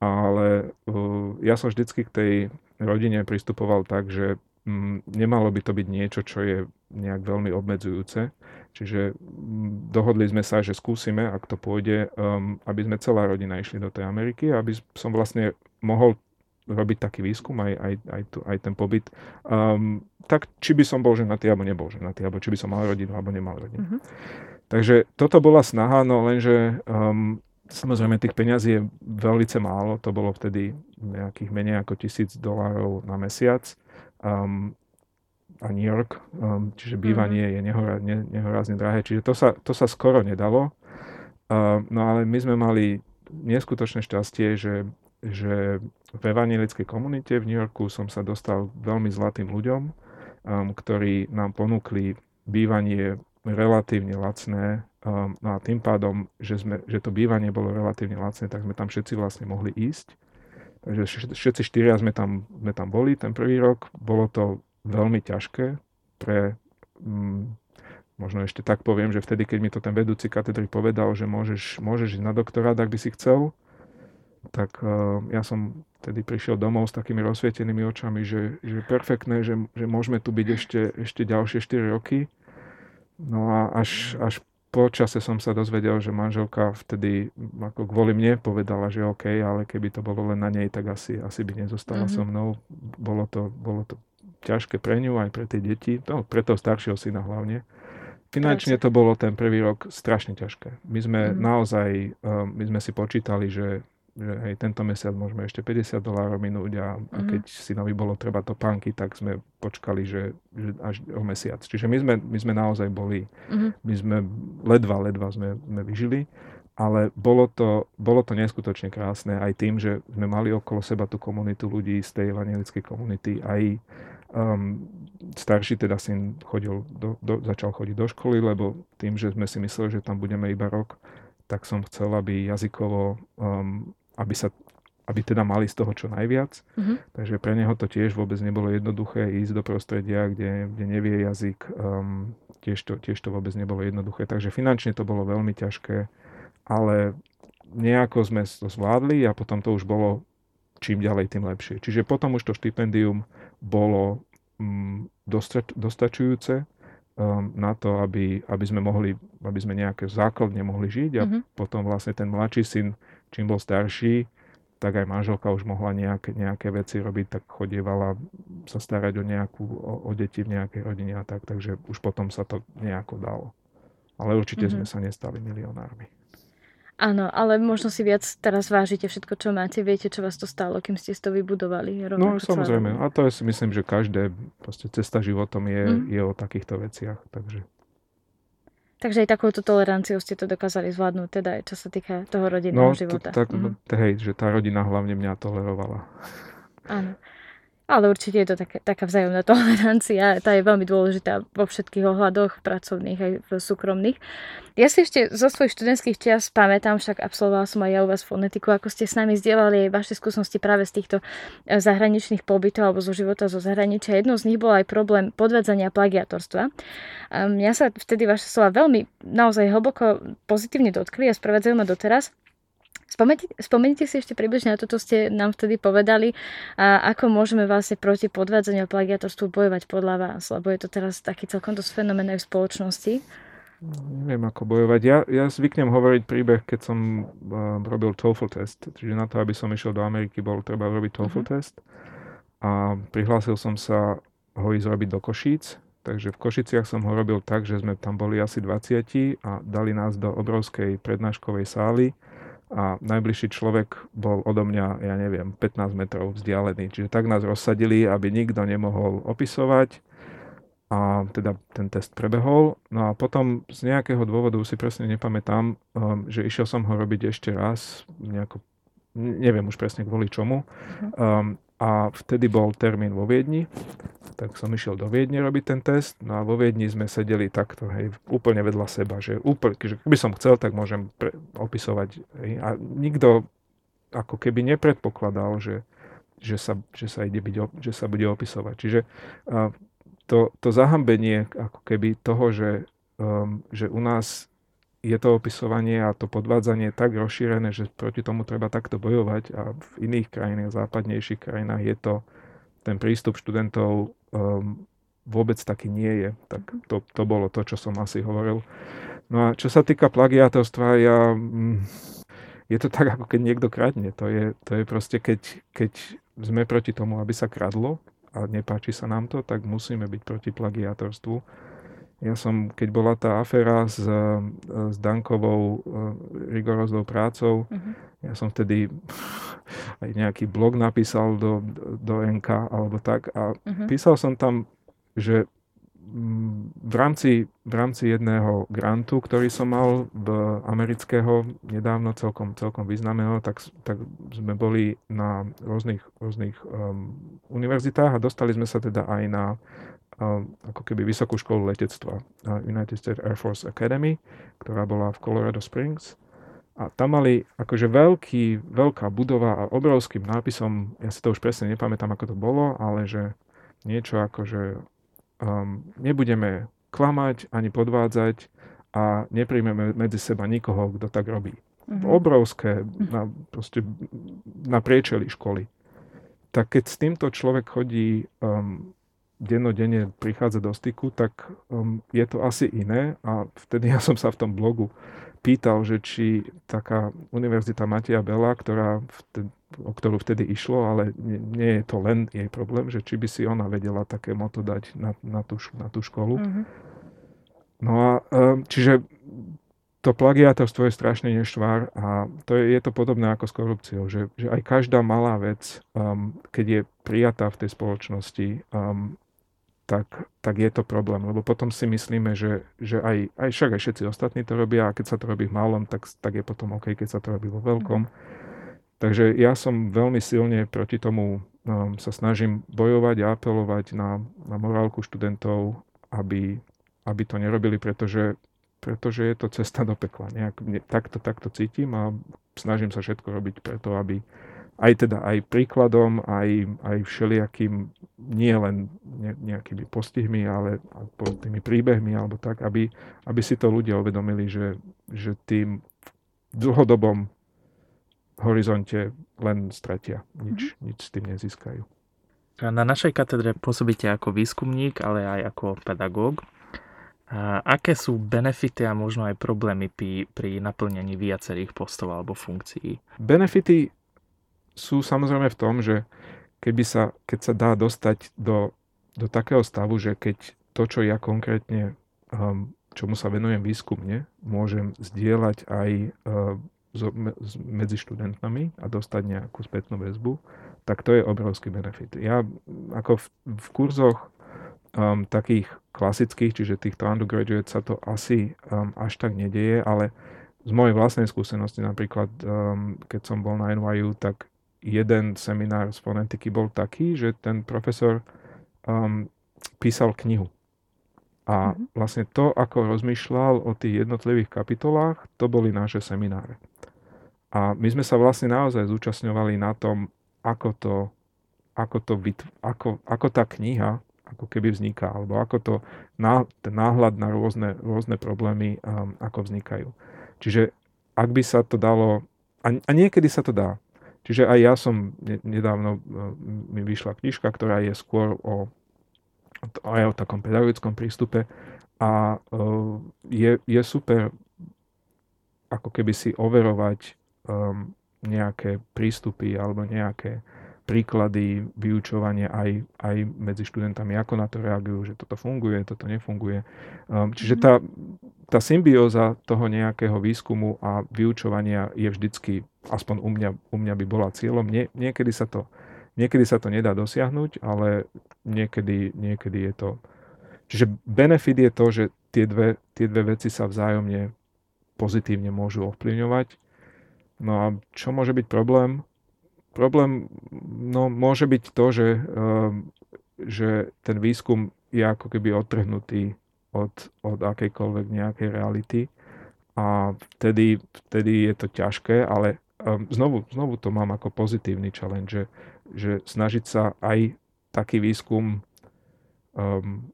ale uh, ja som vždycky k tej rodine pristupoval tak, že um, nemalo by to byť niečo, čo je nejak veľmi obmedzujúce. Čiže mm, dohodli sme sa, že skúsime, ak to pôjde, um, aby sme celá rodina išli do tej Ameriky, aby som vlastne mohol robiť taký výskum, aj, aj, aj, tu, aj ten pobyt. Um, tak či by som bol ženatý, alebo nebol ženatý, alebo či by som mal rodinu, alebo nemal rodinu. Uh-huh. Takže toto bola snaha, no lenže um, samozrejme tých peňazí je veľmi málo, to bolo vtedy nejakých menej ako tisíc dolárov na mesiac. Um, a New York, um, čiže bývanie mm-hmm. je nehorá, ne, nehorázne drahé, čiže to sa, to sa skoro nedalo. Uh, no ale my sme mali neskutočné šťastie, že, že v evangelickej komunite v New Yorku som sa dostal veľmi zlatým ľuďom, um, ktorí nám ponúkli bývanie relatívne lacné. Um, no a tým pádom, že, sme, že to bývanie bolo relatívne lacné, tak sme tam všetci vlastne mohli ísť. Takže všetci štyria sme tam, sme tam boli ten prvý rok. Bolo to veľmi ťažké pre, mm, možno ešte tak poviem, že vtedy, keď mi to ten vedúci katedry povedal, že môžeš, môžeš ísť na doktorát, ak by si chcel, tak uh, ja som tedy prišiel domov s takými rozsvietenými očami, že, že perfektné, že, že môžeme tu byť ešte, ešte ďalšie 4 roky. No a až, až po čase som sa dozvedel, že manželka vtedy ako kvôli mne povedala, že OK, ale keby to bolo len na nej, tak asi, asi by nezostala mm-hmm. so mnou. Bolo to, bolo to ťažké pre ňu, aj pre tie deti, no, pre toho staršieho syna hlavne. Finančne to bolo ten prvý rok strašne ťažké. My sme mm. naozaj, um, my sme si počítali, že, že hej, tento mesiac môžeme ešte 50 dolárov minúť a, mm. a mhm. keď synovi bolo treba to pánky, tak sme počkali, že, že až o mesiac. Čiže my sme, my sme naozaj boli, mm. my sme ledva, ledva sme, sme vyžili ale bolo to, bolo to neskutočne krásne aj tým, že sme mali okolo seba tú komunitu ľudí z tej evangelickej komunity, aj, Um, starší teda syn chodil do, do, začal chodiť do školy, lebo tým, že sme si mysleli, že tam budeme iba rok, tak som chcel, aby jazykovo, um, aby sa aby teda mali z toho čo najviac. Mm-hmm. Takže pre neho to tiež vôbec nebolo jednoduché ísť do prostredia, kde, kde nevie jazyk. Um, tiež, to, tiež to vôbec nebolo jednoduché. Takže finančne to bolo veľmi ťažké, ale nejako sme to zvládli a potom to už bolo čím ďalej, tým lepšie. Čiže potom už to štipendium bolo mm, dostačujúce um, na to, aby, aby sme mohli, aby sme nejaké základne mohli žiť a mm-hmm. potom vlastne ten mladší syn, čím bol starší, tak aj manželka už mohla nejaké, nejaké veci robiť, tak chodievala sa starať o nejakú, o, o deti v nejakej rodine a tak, takže už potom sa to nejako dalo. Ale určite mm-hmm. sme sa nestali milionármi. Áno, ale možno si viac teraz vážite všetko, čo máte. Viete, čo vás to stálo, kým ste to vybudovali. No samozrejme. A to je si myslím, že každé proste cesta životom je, mm. je o takýchto veciach. Takže... Takže aj takúto toleranciu ste to dokázali zvládnuť, teda aj čo sa týka toho rodinného no, života. No, tak, mm. hej, že tá rodina hlavne mňa tolerovala. Áno. Ale určite je to také, taká vzájomná tolerancia, tá je veľmi dôležitá vo všetkých ohľadoch, pracovných aj v súkromných. Ja si ešte zo svojich študentských čias pamätám, však absolvovala som aj ja u vás fonetiku, ako ste s nami zdieľali aj vaše skúsenosti práve z týchto e, zahraničných pobytov alebo zo života zo zahraničia. Jednou z nich bol aj problém podvádzania plagiatorstva. Um, ja sa vtedy vaše slova veľmi naozaj hlboko pozitívne dotkli a sprevádzajú ma doteraz. Spomeniete, si ešte približne na toto ste nám vtedy povedali, a ako môžeme vlastne proti podvádzaniu a plagiatorstvu bojovať podľa vás, lebo je to teraz taký celkom dosť fenomén aj v spoločnosti. Neviem, ako bojovať. Ja, ja zvyknem hovoriť príbeh, keď som uh, robil TOEFL test. Čiže na to, aby som išiel do Ameriky, bol treba robiť TOEFL uh-huh. test. A prihlásil som sa ho ísť robiť do Košíc. Takže v Košiciach som ho robil tak, že sme tam boli asi 20 a dali nás do obrovskej prednáškovej sály a najbližší človek bol odo mňa, ja neviem, 15 metrov vzdialený. Čiže tak nás rozsadili, aby nikto nemohol opisovať a teda ten test prebehol. No a potom z nejakého dôvodu si presne nepamätám, um, že išiel som ho robiť ešte raz, nejako, neviem už presne kvôli čomu. Mhm. Um, a vtedy bol termín vo Viedni, tak som išiel do Viedne robiť ten test, no a vo Viedni sme sedeli takto, hej, úplne vedľa seba, že úplne, že keby som chcel, tak môžem pre, opisovať, hej, a nikto ako keby nepredpokladal, že, že, sa, že, sa, ide byť, že sa bude opisovať. Čiže to, to zahambenie ako keby toho, že, um, že u nás je to opisovanie a to podvádzanie tak rozšírené, že proti tomu treba takto bojovať a v iných krajinách, západnejších krajinách je to, ten prístup študentov um, vôbec taký nie je. Tak to, to bolo to, čo som asi hovoril. No a čo sa týka plagiátorstva, ja, mm, je to tak, ako keď niekto kradne. To je, to je proste, keď, keď sme proti tomu, aby sa kradlo a nepáči sa nám to, tak musíme byť proti plagiátorstvu ja som, keď bola tá aféra s, s Dankovou e, rigoróznou prácou, uh-huh. ja som vtedy aj nejaký blog napísal do, do NK alebo tak a uh-huh. písal som tam, že mm, v rámci, v rámci jedného grantu, ktorý som mal v amerického, nedávno celkom, celkom významného, tak, tak sme boli na rôznych, rôznych um, univerzitách a dostali sme sa teda aj na ako keby vysokú školu letectva United States Air Force Academy, ktorá bola v Colorado Springs. A tam mali akože veľký, veľká budova a obrovským nápisom, ja si to už presne nepamätám, ako to bolo, ale že niečo ako, že um, nebudeme klamať ani podvádzať a nepríjmeme medzi seba nikoho, kto tak robí. Mm-hmm. Obrovské, na, proste na priečeli školy. Tak keď s týmto človek chodí um, dennodenne prichádza do styku, tak um, je to asi iné. A vtedy ja som sa v tom blogu pýtal, že či taká univerzita Matia Bela, ktorá vtedy, o ktorú vtedy išlo, ale nie, nie je to len jej problém, že či by si ona vedela také moto dať na, na, tú, na tú školu. Mm-hmm. No a um, čiže to plagiátorstvo je strašne nešvár a to je, je to podobné ako s korupciou, že, že aj každá malá vec, um, keď je prijatá v tej spoločnosti, um, tak, tak je to problém. Lebo potom si myslíme, že, že aj, aj však aj všetci ostatní to robia a keď sa to robí v malom, tak, tak je potom OK, keď sa to robí vo veľkom. Takže ja som veľmi silne proti tomu um, sa snažím bojovať a apelovať na, na morálku študentov, aby, aby to nerobili, pretože, pretože je to cesta do pekla. Nejak, ne, takto, takto cítim a snažím sa všetko robiť preto, aby, aj teda aj príkladom, aj, aj všelijakým, nie len nejakými postihmi, ale tými príbehmi alebo tak, aby, aby si to ľudia uvedomili, že, že tým dlhodobom horizonte len stratia. Nič, mm-hmm. nič s tým nezískajú. Na našej katedre pôsobíte ako výskumník, ale aj ako pedagóg. A aké sú benefity a možno aj problémy pri, pri naplnení viacerých postov alebo funkcií? Benefity sú samozrejme v tom, že keby sa, keď sa dá dostať do, do takého stavu, že keď to, čo ja konkrétne, um, čomu sa venujem výskumne, môžem zdieľať aj uh, medzi študentami a dostať nejakú spätnú väzbu, tak to je obrovský benefit. Ja ako v, v kurzoch um, takých klasických, čiže týchto undergraduate sa to asi um, až tak nedieje, ale z mojej vlastnej skúsenosti napríklad, um, keď som bol na NYU, tak jeden seminár z fonetiky bol taký, že ten profesor um, písal knihu. A mm-hmm. vlastne to, ako rozmýšľal o tých jednotlivých kapitolách, to boli naše semináre. A my sme sa vlastne naozaj zúčastňovali na tom, ako to, ako to vytv- ako, ako tá kniha ako keby vzniká, alebo ako to, ten náhľad na rôzne, rôzne problémy, um, ako vznikajú. Čiže ak by sa to dalo, a, a niekedy sa to dá, čiže aj ja som nedávno, uh, mi vyšla knižka, ktorá je skôr o, aj o takom pedagogickom prístupe a uh, je, je super ako keby si overovať um, nejaké prístupy alebo nejaké príklady vyučovania aj, aj medzi študentami, ako na to reagujú, že toto funguje, toto nefunguje. Um, čiže mhm. tá, tá symbióza toho nejakého výskumu a vyučovania je vždycky, aspoň u mňa, u mňa by bola cieľom. Nie, niekedy, sa to, niekedy sa to nedá dosiahnuť, ale niekedy, niekedy je to... Čiže benefit je to, že tie dve, tie dve veci sa vzájomne pozitívne môžu ovplyvňovať. No a čo môže byť problém? Problém no, môže byť to, že, ehm, že ten výskum je ako keby odtrhnutý od, od akejkoľvek nejakej reality. A vtedy, vtedy je to ťažké, ale um, znovu, znovu to mám ako pozitívny challenge, že, že snažiť sa aj taký výskum, um,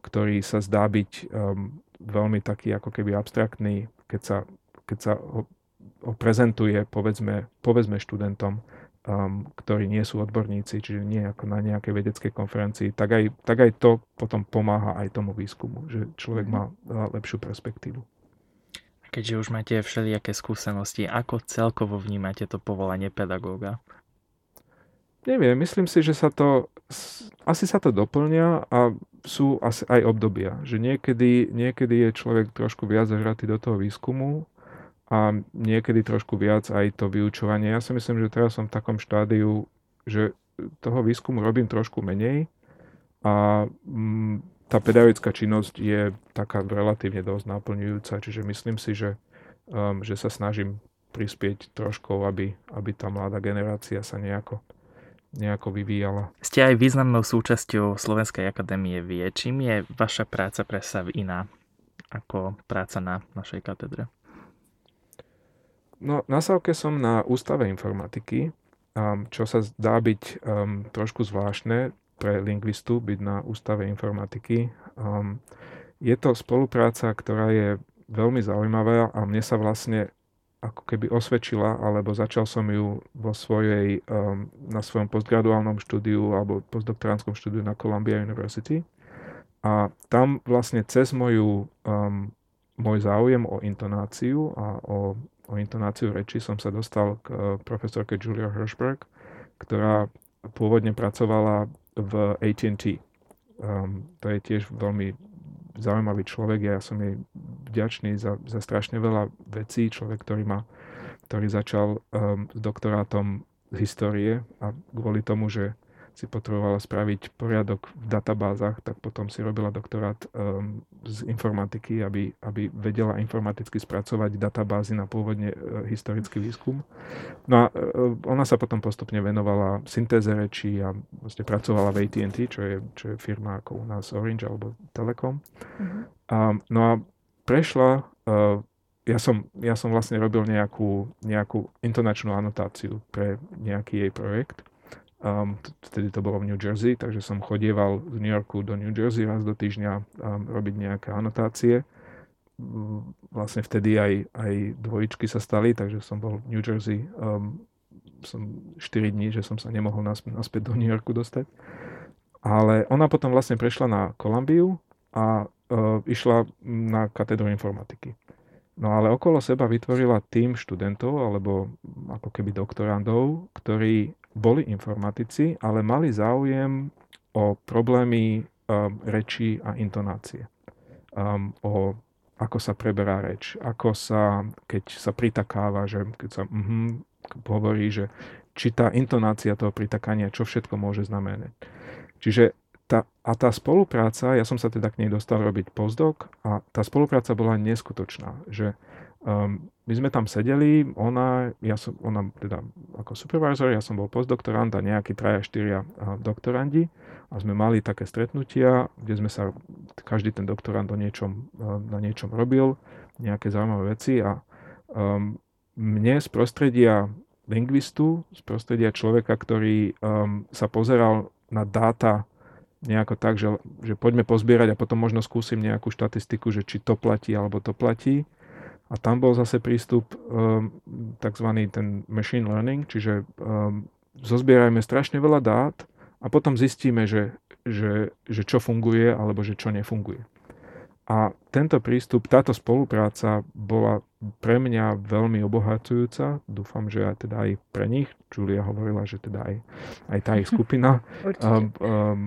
ktorý sa zdá byť um, veľmi taký ako keby abstraktný, keď sa, keď sa ho ho prezentuje, povedzme, povedzme študentom, um, ktorí nie sú odborníci, čiže nie ako na nejakej vedeckej konferencii, tak aj, tak aj to potom pomáha aj tomu výskumu, že človek mhm. má lepšiu perspektívu. Keďže už máte všelijaké skúsenosti, ako celkovo vnímate to povolanie pedagóga? Neviem, myslím si, že sa to, asi sa to doplňa a sú asi aj obdobia, že niekedy, niekedy je človek trošku viac zahratý do toho výskumu a niekedy trošku viac aj to vyučovanie. Ja si myslím, že teraz som v takom štádiu, že toho výskumu robím trošku menej a mm, tá pedagogická činnosť je taká relatívne dosť naplňujúca, čiže myslím si, že, um, že sa snažím prispieť trošku, aby, aby tá mladá generácia sa nejako, nejako vyvíjala. Ste aj významnou súčasťou Slovenskej akadémie vie. Čím je vaša práca pre sa iná ako práca na našej katedre? No, na Savke som na ústave informatiky, um, čo sa zdá byť um, trošku zvláštne pre lingvistu byť na ústave informatiky. Um, je to spolupráca, ktorá je veľmi zaujímavá a mne sa vlastne ako keby osvedčila, alebo začal som ju vo svojej, um, na svojom postgraduálnom štúdiu alebo postdoktoránskom štúdiu na Columbia University. A tam vlastne cez moju, um, môj záujem o intonáciu a o o intonáciu reči som sa dostal k eh, profesorke Julia Hirschberg, ktorá pôvodne pracovala v AT&T. Um, to je tiež veľmi zaujímavý človek, ja som jej vďačný za, za strašne veľa vecí, človek, ktorý, ma, ktorý začal um, s doktorátom z histórie a kvôli tomu, že si potrebovala spraviť poriadok v databázach, tak potom si robila doktorát um, z informatiky, aby, aby vedela informaticky spracovať databázy na pôvodne uh, historický výskum. No a uh, ona sa potom postupne venovala syntéze rečí a vlastne pracovala v AT&T, čo je, čo je firma ako u nás Orange alebo Telekom. Uh-huh. Um, no a prešla uh, ja som, ja som vlastne robil nejakú, nejakú intonačnú anotáciu pre nejaký jej projekt Um, vtedy to bolo v New Jersey, takže som chodieval z New Yorku do New Jersey raz do týždňa um, robiť nejaké anotácie. vlastne vtedy aj, aj dvojičky sa stali, takže som bol v New Jersey um, som 4 dní, že som sa nemohol naspäť, do New Yorku dostať. Ale ona potom vlastne prešla na Kolumbiu a uh, išla na katedru informatiky. No ale okolo seba vytvorila tým študentov, alebo ako keby doktorandov, ktorí boli informatici, ale mali záujem o problémy um, reči a intonácie. Um, o ako sa preberá reč, ako sa, keď sa pritakáva, že keď sa uh-huh, hovorí, že či tá intonácia toho pritakania, čo všetko môže znamenať. Čiže tá, a tá spolupráca, ja som sa teda k nej dostal robiť postdoc a tá spolupráca bola neskutočná, že um, my sme tam sedeli, ona, ja som, ona teda ako supervisor, ja som bol postdoktorant a nejakí traja, štyria doktorandi. A sme mali také stretnutia, kde sme sa, každý ten doktorant o niečom, na niečom robil, nejaké zaujímavé veci. A um, mne z prostredia lingvistu, z prostredia človeka, ktorý um, sa pozeral na dáta nejako tak, že, že poďme pozbierať a potom možno skúsim nejakú štatistiku, že či to platí alebo to platí, a tam bol zase prístup um, tzv. ten machine learning, čiže um, zozbierajme strašne veľa dát a potom zistíme, že, že, že čo funguje alebo že čo nefunguje. A tento prístup, táto spolupráca bola pre mňa veľmi obohacujúca. Dúfam, že aj teda aj pre nich. Julia hovorila, že teda aj, aj tá ich skupina. um, um,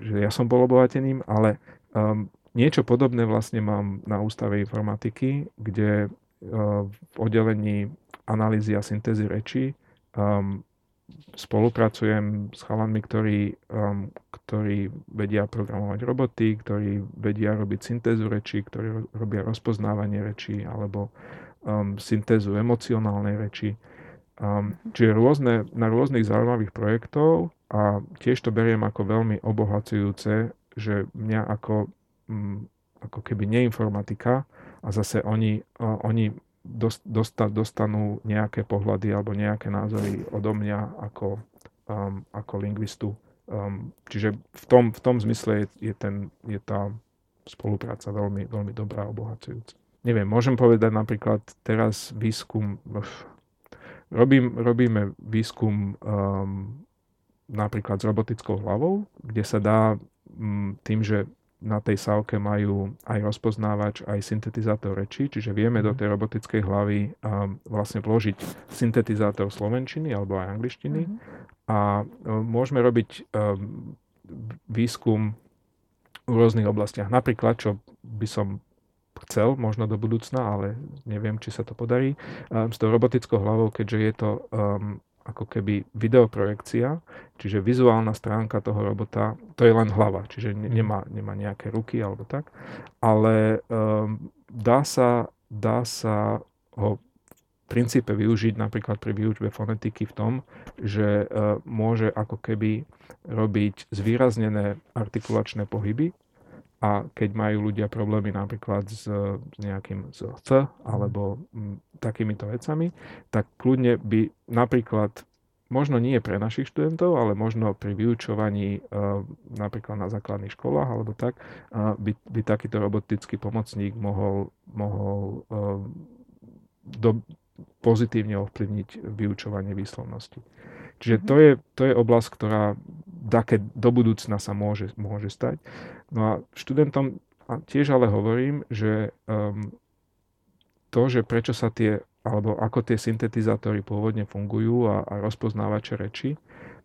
že ja som bol obohateným, ale um, Niečo podobné vlastne mám na ústave informatiky, kde uh, v oddelení analýzy a syntézy reči um, spolupracujem s chalami, ktorí, um, ktorí vedia programovať roboty, ktorí vedia robiť syntézu reči, ktorí robia rozpoznávanie reči alebo um, syntézu emocionálnej reči. Um, čiže rôzne, na rôznych zaujímavých projektov a tiež to beriem ako veľmi obohacujúce, že mňa ako ako keby neinformatika a zase oni, oni dosta, dostanú nejaké pohľady alebo nejaké názory odo mňa ako, um, ako lingvistu. Um, čiže v tom, v tom zmysle je, je, ten, je tá spolupráca veľmi, veľmi dobrá a obohacujúca. Neviem, môžem povedať napríklad teraz výskum, robím, robíme výskum um, napríklad s robotickou hlavou, kde sa dá um, tým, že na tej sávke majú aj rozpoznávač, aj syntetizátor reči, čiže vieme do mhm. tej robotickej hlavy vlastne vložiť syntetizátor slovenčiny alebo aj angličtiny mm-hmm. a um, môžeme robiť um, výskum v rôznych oblastiach. Napríklad, čo by som chcel možno do budúcna, ale neviem, či sa to podarí, um, s tou robotickou hlavou, keďže je to um, ako keby videoprojekcia, čiže vizuálna stránka toho robota, to je len hlava, čiže nemá, nemá nejaké ruky alebo tak, ale um, dá, sa, dá sa ho v princípe využiť napríklad pri výučbe fonetiky v tom, že uh, môže ako keby robiť zvýraznené artikulačné pohyby, a keď majú ľudia problémy napríklad s, s nejakým z C alebo m, takýmito vecami, tak kľudne by napríklad možno nie pre našich študentov, ale možno pri vyučovaní uh, napríklad na základných školách alebo tak, uh, by, by takýto robotický pomocník mohol, mohol uh, do, pozitívne ovplyvniť vyučovanie výslovnosti. Čiže to mhm. je, to je oblasť, ktorá také do budúcna sa môže, môže stať. No a študentom tiež ale hovorím, že um, to, že prečo sa tie, alebo ako tie syntetizátory pôvodne fungujú a, a rozpoznávače reči,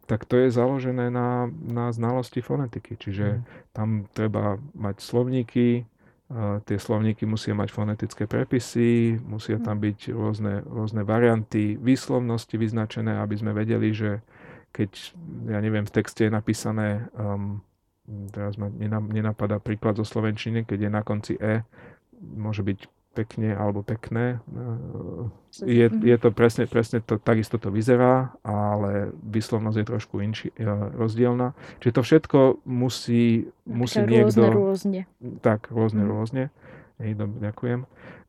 tak to je založené na, na znalosti fonetiky. Čiže mm. tam treba mať slovníky, tie slovníky musia mať fonetické prepisy, musia tam mhm. byť rôzne, rôzne varianty výslovnosti vyznačené, aby sme vedeli, že keď, ja neviem, v texte je napísané, um, teraz ma nenapadá príklad zo Slovenčiny, keď je na konci E, môže byť pekne alebo pekné. Je, mhm. je to presne, presne to, takisto to vyzerá, ale výslovnosť je trošku inči, e, rozdielna. Čiže to všetko musí, musí niekto... Rôzne, rôzne. Tak, rôzne, mm. rôzne. Hej, dobre, ďakujem.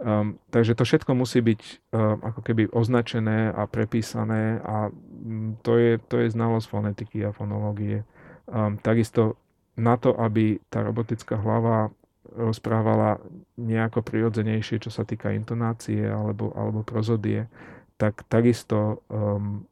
Um, takže to všetko musí byť um, ako keby označené a prepísané a um, to, je, to je znalosť fonetiky a fonológie. Um, takisto na to, aby tá robotická hlava rozprávala nejako prirodzenejšie, čo sa týka intonácie alebo, alebo prozodie, tak takisto um,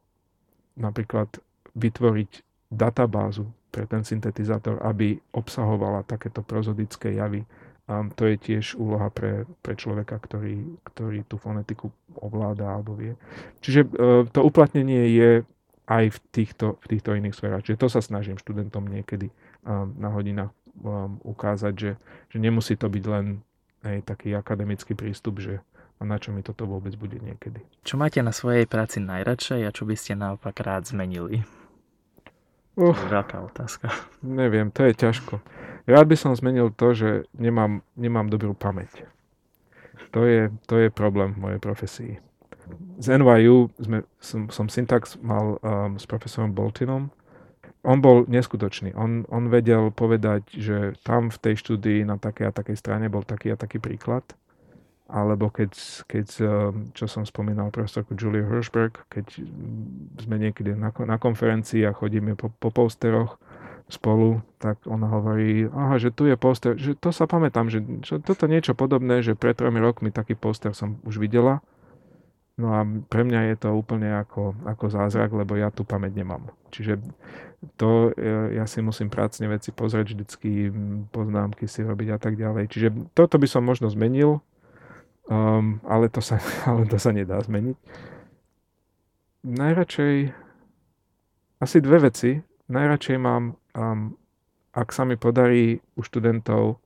napríklad vytvoriť databázu pre ten syntetizátor, aby obsahovala takéto prozodické javy. Um, to je tiež úloha pre, pre človeka, ktorý, ktorý tú fonetiku ovláda alebo vie. Čiže uh, to uplatnenie je aj v týchto, v týchto iných sférach. Čiže to sa snažím študentom niekedy um, na hodinách um, ukázať, že, že nemusí to byť len aj taký akademický prístup, že a na čo mi toto vôbec bude niekedy. Čo máte na svojej práci najradšej a čo by ste naopak rád zmenili? Uh, veľká otázka. Neviem, to je ťažko. Rád by som zmenil to, že nemám, nemám dobrú pamäť. To je, to je problém v mojej profesii z NYU sme, som, som syntax mal um, s profesorom Boltinom. On bol neskutočný. On, on vedel povedať, že tam v tej štúdii na takej a takej strane bol taký a taký príklad. Alebo keď, keď um, čo som spomínal profesorku Julia Hirschberg, keď sme niekedy na, na konferencii a chodíme po, po posteroch spolu, tak ona hovorí, aha, že tu je poster, že to sa pamätám, že, že toto niečo podobné, že pred tromi rokmi taký poster som už videla No a pre mňa je to úplne ako, ako zázrak, lebo ja tú pamäť nemám. Čiže to e, ja si musím prácne veci pozrieť, vždycky poznámky si robiť a tak ďalej. Čiže toto by som možno zmenil, um, ale, to sa, ale to sa nedá zmeniť. Najradšej asi dve veci. Najradšej mám, um, ak sa mi podarí u študentov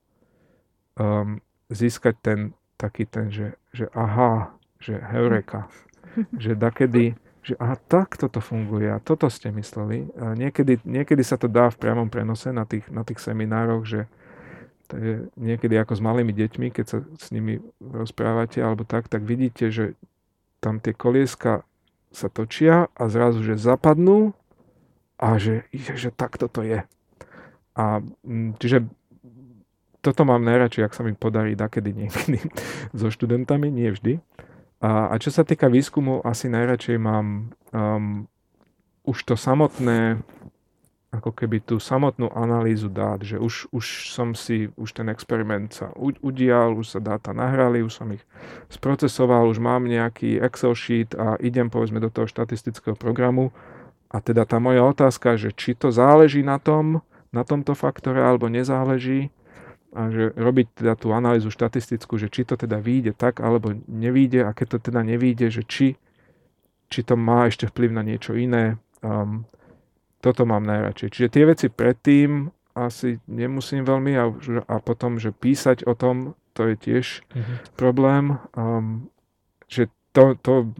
um, získať ten taký ten, že, že aha, že heureka, že dakedy, že aha, tak toto funguje a toto ste mysleli. A niekedy, niekedy sa to dá v priamom prenose na tých, na tých seminároch, že to je niekedy ako s malými deťmi, keď sa s nimi rozprávate alebo tak, tak vidíte, že tam tie kolieska sa točia a zrazu, že zapadnú a že, že tak toto je. A mm, čiže toto mám najradšej, ak sa mi podarí dakedy niekedy so študentami, nie vždy. A, a čo sa týka výskumu, asi najradšej mám um, už to samotné, ako keby tú samotnú analýzu dát, že už, už som si, už ten experiment sa udial, už sa dáta nahrali, už som ich sprocesoval, už mám nejaký Excel sheet a idem povedzme do toho štatistického programu. A teda tá moja otázka, že či to záleží na tom, na tomto faktore alebo nezáleží, a že robiť teda tú analýzu štatistickú, že či to teda vyjde tak, alebo nevíde a keď to teda nevíde, že či, či to má ešte vplyv na niečo iné. Um, toto mám najradšej. Čiže tie veci predtým asi nemusím veľmi a, a potom, že písať o tom, to je tiež mm-hmm. problém. Um, že to, to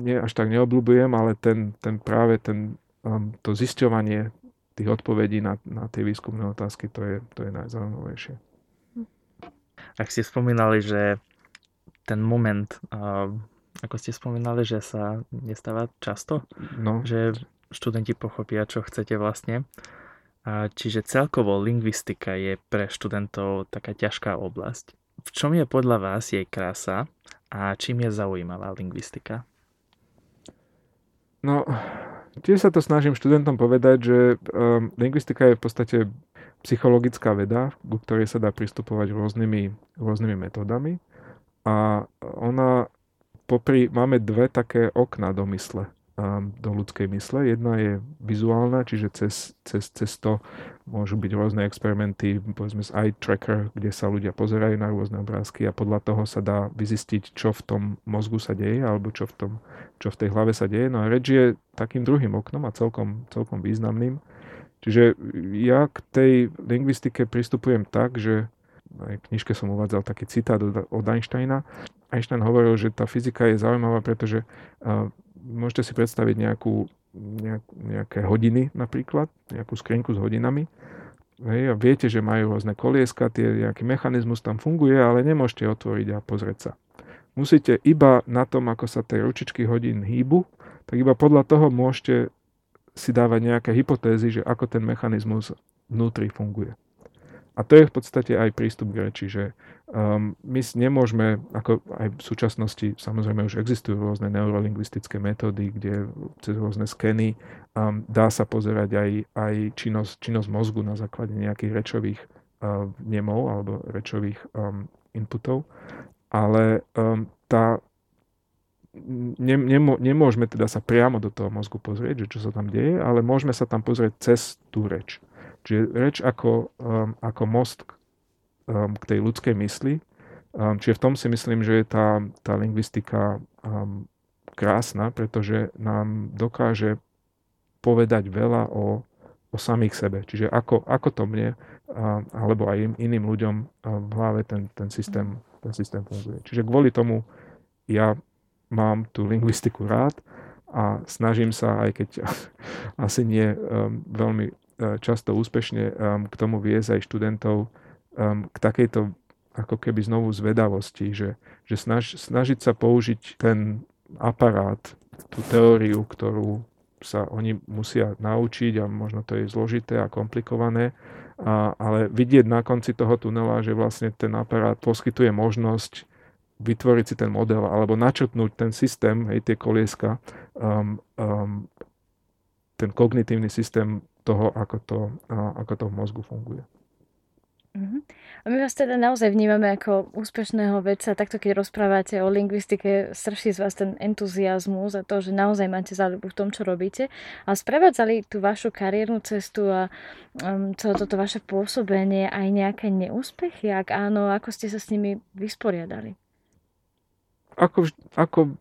nie, až tak neobľúbujem, ale ten, ten práve ten, um, to zisťovanie tých odpovedí na, na tie výskumné otázky, to je, to je najzaujímavejšie. Ak ste spomínali, že ten moment, uh, ako ste spomínali, že sa nestáva často, no. že študenti pochopia, čo chcete vlastne. Čiže celkovo lingvistika je pre študentov taká ťažká oblasť. V čom je podľa vás jej krása a čím je zaujímavá lingvistika? No, tiež sa to snažím študentom povedať, že um, lingvistika je v podstate psychologická veda, ku ktorej sa dá pristupovať rôznymi, rôznymi metódami. A ona popri, máme dve také okna do mysle, do ľudskej mysle. Jedna je vizuálna, čiže cez, cez, cez to môžu byť rôzne experimenty, povedzme z eye tracker, kde sa ľudia pozerajú na rôzne obrázky a podľa toho sa dá vyzistiť, čo v tom mozgu sa deje alebo čo v, tom, čo v tej hlave sa deje. No a reč je takým druhým oknom a celkom, celkom významným, Čiže ja k tej lingvistike pristupujem tak, že aj v knižke som uvádzal taký citát od Einsteina. Einstein hovoril, že tá fyzika je zaujímavá, pretože uh, môžete si predstaviť nejakú, nejak, nejaké hodiny napríklad, nejakú skrinku s hodinami. Hej, a viete, že majú rôzne kolieska, tie, nejaký mechanizmus tam funguje, ale nemôžete otvoriť a pozrieť sa. Musíte iba na tom, ako sa tie ručičky hodín hýbu, tak iba podľa toho môžete si dávať nejaké hypotézy, že ako ten mechanizmus vnútri funguje. A to je v podstate aj prístup k reči, že um, my nemôžeme, ako aj v súčasnosti samozrejme už existujú rôzne neurolingvistické metódy, kde cez rôzne skeny um, dá sa pozerať aj, aj činnosť, činnosť mozgu na základe nejakých rečových nemov alebo rečových um, inputov, ale um, tá, ne, nemo, nemôžeme teda sa priamo do toho mozgu pozrieť, že čo sa tam deje, ale môžeme sa tam pozrieť cez tú reč. Čiže reč ako, um, ako most um, k tej ľudskej mysli. Um, čiže v tom si myslím, že je tá, tá lingvistika um, krásna, pretože nám dokáže povedať veľa o, o samých sebe. Čiže ako, ako to mne a, alebo aj iným ľuďom v hlave ten, ten, systém, ten systém funguje. Čiže kvôli tomu ja mám tú lingvistiku rád a snažím sa, aj keď asi nie um, veľmi často úspešne, um, k tomu viesť aj študentov um, k takejto ako keby znovu zvedavosti, že, že snaž, snažiť sa použiť ten aparát, tú teóriu, ktorú sa oni musia naučiť a možno to je zložité a komplikované, a, ale vidieť na konci toho tunela, že vlastne ten aparát poskytuje možnosť vytvoriť si ten model alebo načrtnúť ten systém, hej, tie kolieska, um, um, ten kognitívny systém toho, ako to, ako to v mozgu funguje. Uh-huh. A my vás teda naozaj vnímame ako úspešného vedca. Takto keď rozprávate o lingvistike, strší z vás ten entuziasmus a to, že naozaj máte záľubu v tom, čo robíte. A sprevádzali tú vašu kariérnu cestu a um, celé toto vaše pôsobenie aj nejaké neúspechy? Ak áno, ako ste sa s nimi vysporiadali? Ako, ako,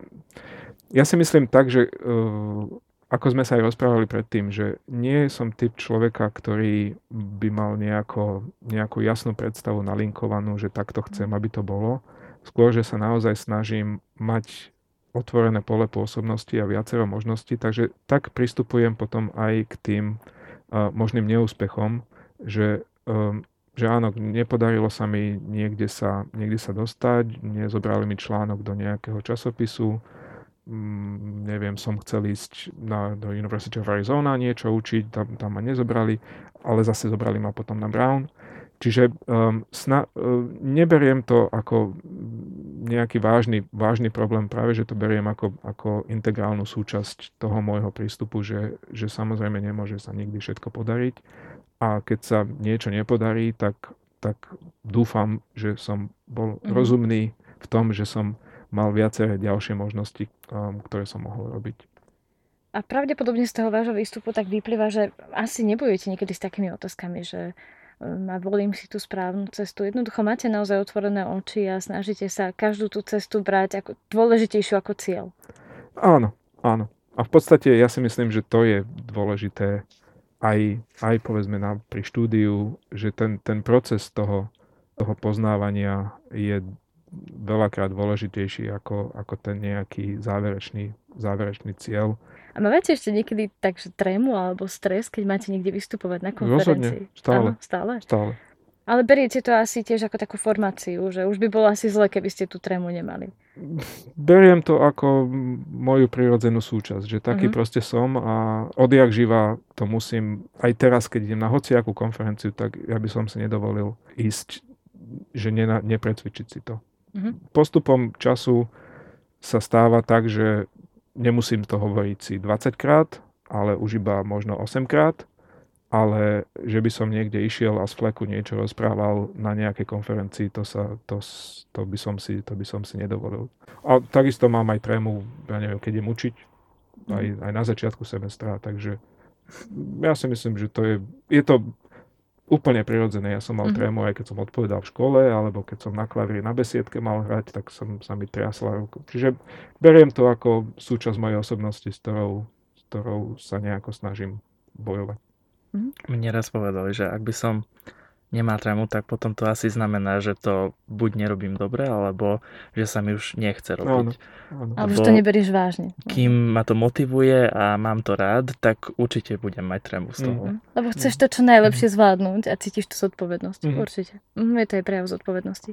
ja si myslím tak, že uh, ako sme sa aj rozprávali predtým, že nie som typ človeka, ktorý by mal nejako, nejakú jasnú predstavu nalinkovanú, že takto chcem, aby to bolo. Skôr, že sa naozaj snažím mať otvorené pole pôsobnosti a viacero možností, takže tak pristupujem potom aj k tým uh, možným neúspechom, že, um, že áno, nepodarilo sa mi niekde sa, niekde sa dostať, nezobrali mi článok do nejakého časopisu, Mm, neviem, som chcel ísť na, do University of Arizona niečo učiť, tam, tam ma nezobrali, ale zase zobrali ma potom na Brown. Čiže um, sna, uh, neberiem to ako nejaký vážny, vážny problém, práve že to beriem ako, ako integrálnu súčasť toho môjho prístupu, že, že samozrejme nemôže sa nikdy všetko podariť a keď sa niečo nepodarí, tak, tak dúfam, že som bol mm. rozumný v tom, že som mal viaceré ďalšie možnosti, um, ktoré som mohol robiť. A pravdepodobne z toho vášho výstupu tak vyplýva, že asi nebojujete niekedy s takými otázkami, že um, a volím si tú správnu cestu. Jednoducho máte naozaj otvorené oči a snažíte sa každú tú cestu brať ako dôležitejšiu ako cieľ. Áno, áno. A v podstate ja si myslím, že to je dôležité aj, aj povedzme na, pri štúdiu, že ten, ten proces toho, toho poznávania je veľakrát dôležitejší ako, ako ten nejaký záverečný, záverečný cieľ. A máte ešte niekedy takže trému alebo stres, keď máte niekde vystupovať na konferencii? Rozhodne, stále. Áno, stále? Stále. Ale beriete to asi tiež ako takú formáciu, že už by bolo asi zle, keby ste tú trému nemali. Beriem to ako moju prirodzenú súčasť, že taký uh-huh. proste som a odjak živa to musím, aj teraz, keď idem na hociakú konferenciu, tak ja by som si nedovolil ísť, že ne, neprecvičiť si to. Mm-hmm. Postupom času sa stáva tak, že nemusím to hovoriť si 20 krát, ale už iba možno 8 krát, ale že by som niekde išiel a z fleku niečo rozprával na nejakej konferencii, to, sa, to, to, by som si, to by som si nedovolil. A takisto mám aj trému, ja neviem, keď idem učiť, aj, mhm. aj na začiatku semestra, takže ja si myslím, že to je, je to úplne prirodzené. Ja som mal mm-hmm. trému aj keď som odpovedal v škole, alebo keď som na klavíri na besiedke mal hrať, tak som sa mi triasla ruku. Čiže beriem to ako súčasť mojej osobnosti, s ktorou, s ktorou sa nejako snažím bojovať. Mm-hmm. Mne raz povedali, že ak by som nemá trému, tak potom to asi znamená, že to buď nerobím dobre, alebo že sa mi už nechce robiť. Áno, áno. Alebo že to neberieš vážne. Kým ma to motivuje a mám to rád, tak určite budem mať trému z toho. Mm. Lebo chceš to čo najlepšie zvládnuť a cítiš tú zodpovednosť. Mm. Určite. Mm, je to aj prejav zodpovednosti.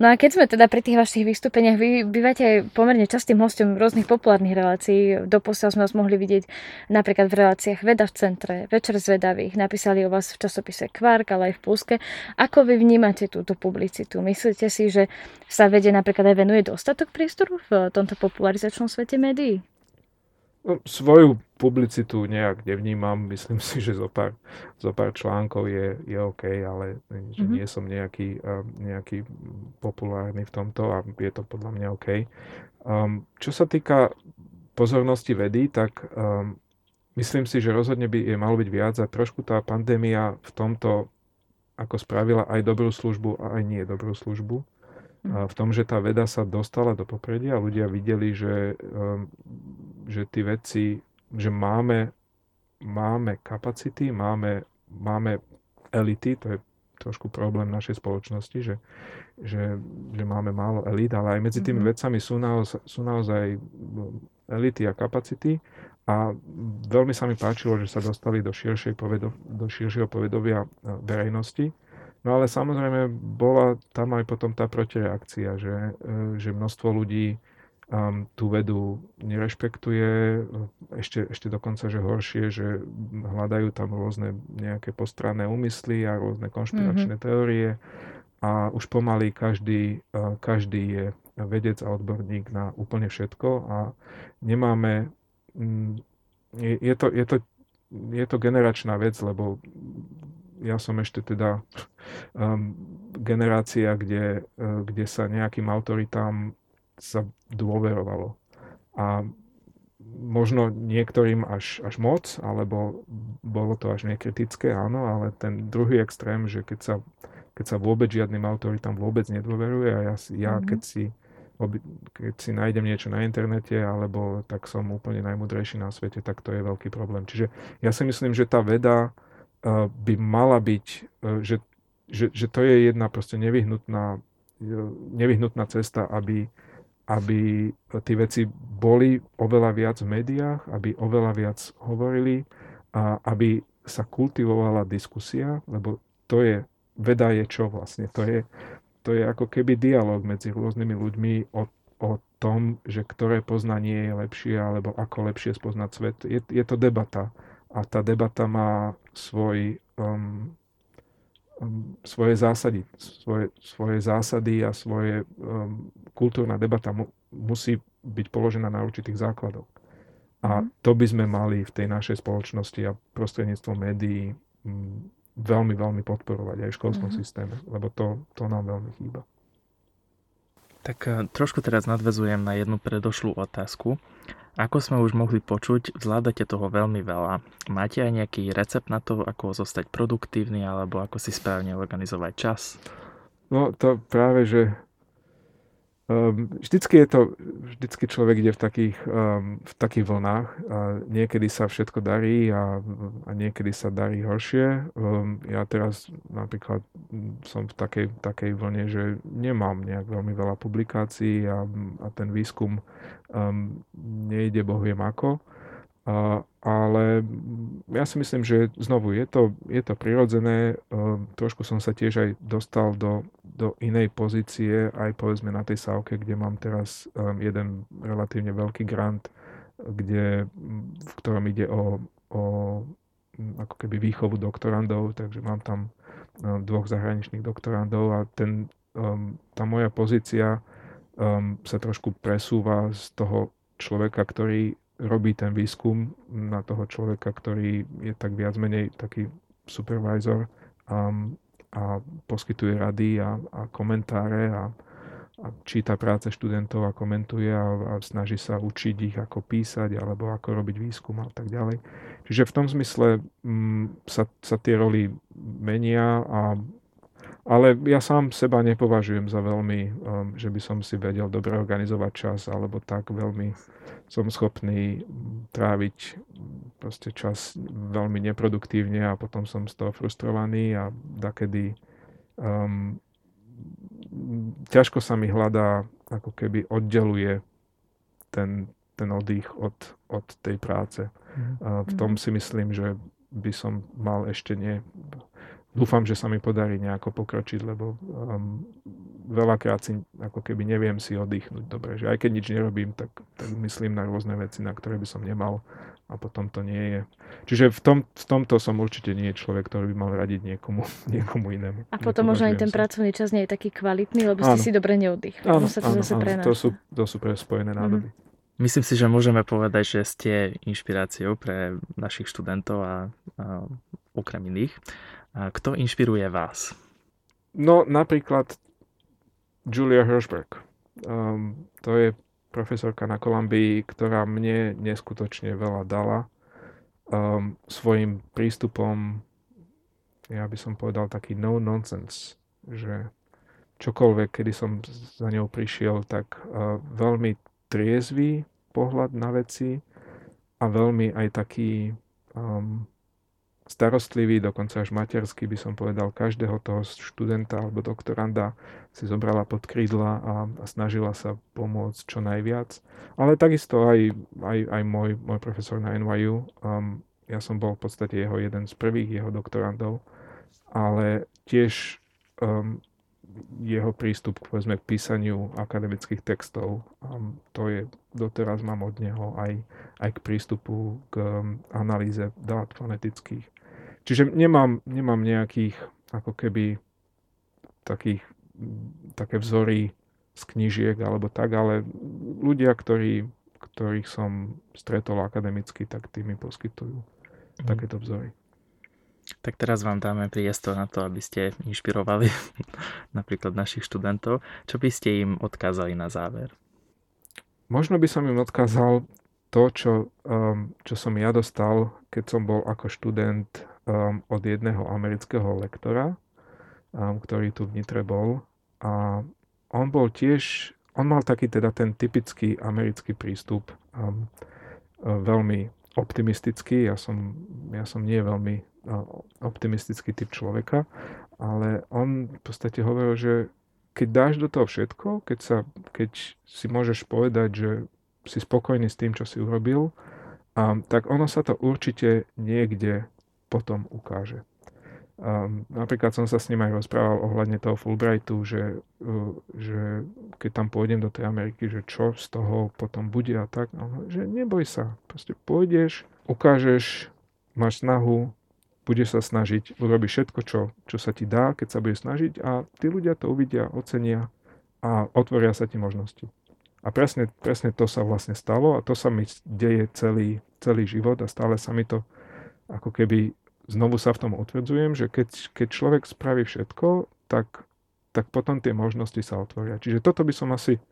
No a keď sme teda pri tých vašich vystúpeniach, vy bývate aj pomerne častým hostom rôznych populárnych relácií. Doposiaľ sme vás mohli vidieť napríklad v reláciách Veda v centre, Večer zvedavých, napísali o vás v časopise Kvark, ale aj v Pluske. Ako vy vnímate túto publicitu? Myslíte si, že sa vede napríklad aj venuje dostatok priestoru v tomto popularizačnom svete médií? No, svoju publicitu nejak nevnímam, myslím si, že zo pár, zo pár článkov je, je OK, ale že mm-hmm. nie som nejaký, um, nejaký populárny v tomto a je to podľa mňa OK. Um, čo sa týka pozornosti vedy, tak um, myslím si, že rozhodne by je malo byť viac a trošku tá pandémia v tomto ako spravila aj dobrú službu a aj nie dobrú službu. A v tom, že tá veda sa dostala do popredia a ľudia videli, že, um, že tí veci, že máme, máme kapacity, máme, máme elity, to je trošku problém našej spoločnosti, že, že, že máme málo elit, ale aj medzi tými mm-hmm. vecami sú naozaj, sú naozaj elity a kapacity. A veľmi sa mi páčilo, že sa dostali do, širšej povedo, do širšieho povedovia verejnosti No ale samozrejme bola tam aj potom tá protireakcia, že, e, že množstvo ľudí um, tú vedu nerešpektuje, ešte, ešte dokonca, že horšie, že hľadajú tam rôzne nejaké postranné úmysly a rôzne konšpiračné mm-hmm. teórie a už pomaly každý, uh, každý je vedec a odborník na úplne všetko a nemáme, mm, je, je, to, je, to, je to generačná vec, lebo ja som ešte teda um, generácia, kde, uh, kde sa nejakým autoritám sa dôverovalo. A možno niektorým až, až moc, alebo bolo to až nekritické, áno, ale ten druhý extrém, že keď sa, keď sa vôbec žiadnym autoritám vôbec nedôveruje a ja, ja mm-hmm. keď si keď si nájdem niečo na internete, alebo tak som úplne najmudrejší na svete, tak to je veľký problém. Čiže ja si myslím, že tá veda by mala byť, e, že, že, že to je jedna proste nevyhnutná, e, nevyhnutná cesta, aby, aby tie veci boli oveľa viac v médiách, aby oveľa viac hovorili a aby sa kultivovala diskusia, lebo to je, veda je čo vlastne, to je, to je ako keby dialog medzi rôznymi ľuďmi o, o tom, že ktoré poznanie je lepšie alebo ako lepšie spoznať svet. Je, je to debata a tá debata má svoj, um, um, svoje zásady, svoje, svoje zásady a svoje um, kultúrna debata mu, musí byť položená na určitých základoch. A mhm. to by sme mali v tej našej spoločnosti a prostredníctvom médií um, veľmi, veľmi podporovať aj v školskom mm-hmm. systéme, lebo to, to nám veľmi chýba. Tak eh, trošku teraz nadvezujem na jednu predošlú otázku. Ako sme už mohli počuť, zvládate toho veľmi veľa. Máte aj nejaký recept na to, ako zostať produktívny alebo ako si správne organizovať čas? No to práve, že um, vždycky je to, vždycky človek ide v takých, um, v takých vlnách a niekedy sa všetko darí a, a niekedy sa darí horšie. Um, ja teraz napríklad som v takej, takej vlne, že nemám nejak veľmi veľa publikácií a, a ten výskum um, nejde boh viem ako. Ale ja si myslím, že znovu je to, je to prirodzené. Um, trošku som sa tiež aj dostal do, do inej pozície, aj povedzme na tej sávke, kde mám teraz um, jeden relatívne veľký grant, kde, v ktorom ide o, o ako keby výchovu doktorandov, takže mám tam um, dvoch zahraničných doktorandov a ten, tá moja pozícia sa trošku presúva z toho človeka, ktorý robí ten výskum na toho človeka, ktorý je tak viac menej taký supervisor um, a poskytuje rady a, a komentáre a, a číta práce študentov a komentuje a, a snaží sa učiť ich, ako písať alebo ako robiť výskum a tak ďalej. Čiže v tom zmysle um, sa, sa tie roly menia a ale ja sám seba nepovažujem za veľmi, um, že by som si vedel dobre organizovať čas, alebo tak veľmi som schopný tráviť proste čas veľmi neproduktívne a potom som z toho frustrovaný a dakedy um, ťažko sa mi hľadá, ako keby oddeluje ten, ten oddych od, od tej práce. Mm. Uh, v tom mhm. si myslím, že by som mal ešte nie dúfam, že sa mi podarí nejako pokročiť, lebo um, veľakrát si ako keby neviem si oddychnúť dobre, že aj keď nič nerobím, tak, tak myslím na rôzne veci, na ktoré by som nemal a potom to nie je. Čiže v, tom, v tomto som určite nie človek, ktorý by mal radiť niekomu, niekomu inému. A potom možno aj ten sa. pracovný čas nie je taký kvalitný, lebo ste áno. si dobre neoddychli. Áno, sa to áno, zase áno. To sú, to sú prespojené nádoby. Mm-hmm. Myslím si, že môžeme povedať, že ste inšpiráciou pre našich študentov a, a okrem iných. Kto inšpiruje vás? No napríklad Julia Hirschberg. Um, to je profesorka na Kolumbii, ktorá mne neskutočne veľa dala um, svojim prístupom, ja by som povedal taký no nonsense, že čokoľvek, kedy som za ňou prišiel, tak uh, veľmi triezvý pohľad na veci a veľmi aj taký um, starostlivý, dokonca až materský by som povedal, každého toho študenta alebo doktoranda si zobrala pod krídla a, a snažila sa pomôcť čo najviac. Ale takisto aj, aj, aj môj, môj profesor na NYU, um, ja som bol v podstate jeho jeden z prvých jeho doktorandov, ale tiež um, jeho prístup povedzme, k písaniu akademických textov. Um, to je, doteraz mám od neho aj, aj k prístupu k um, analýze dát fonetických. Čiže nemám, nemám nejakých ako keby takých, také vzory z knížiek alebo tak, ale ľudia, ktorí, ktorých som stretol akademicky, tak tí mi poskytujú mm. takéto vzory. Tak teraz vám dáme priestor na to, aby ste inšpirovali napríklad našich študentov. Čo by ste im odkázali na záver? Možno by som im odkázal to, čo, um, čo som ja dostal, keď som bol ako študent um, od jedného amerického lektora, um, ktorý tu v Nitre bol. A on bol tiež, on mal taký teda ten typický americký prístup, um, veľmi optimistický. Ja som, ja som nie veľmi optimistický typ človeka, ale on v podstate hovoril, že keď dáš do toho všetko, keď, sa, keď si môžeš povedať, že si spokojný s tým, čo si urobil, um, tak ono sa to určite niekde potom ukáže. Um, napríklad som sa s ním aj rozprával ohľadne toho Fulbrightu, že, uh, že keď tam pôjdem do tej Ameriky, že čo z toho potom bude a tak, no, že neboj sa, proste pôjdeš, ukážeš, máš snahu, budeš sa snažiť, urobíš všetko, čo, čo sa ti dá, keď sa budeš snažiť a tí ľudia to uvidia, ocenia a otvoria sa ti možnosti. A presne, presne to sa vlastne stalo a to sa mi deje celý, celý život a stále sa mi to ako keby znovu sa v tom utvrdzujem, že keď, keď človek spraví všetko, tak, tak potom tie možnosti sa otvoria. Čiže toto by som asi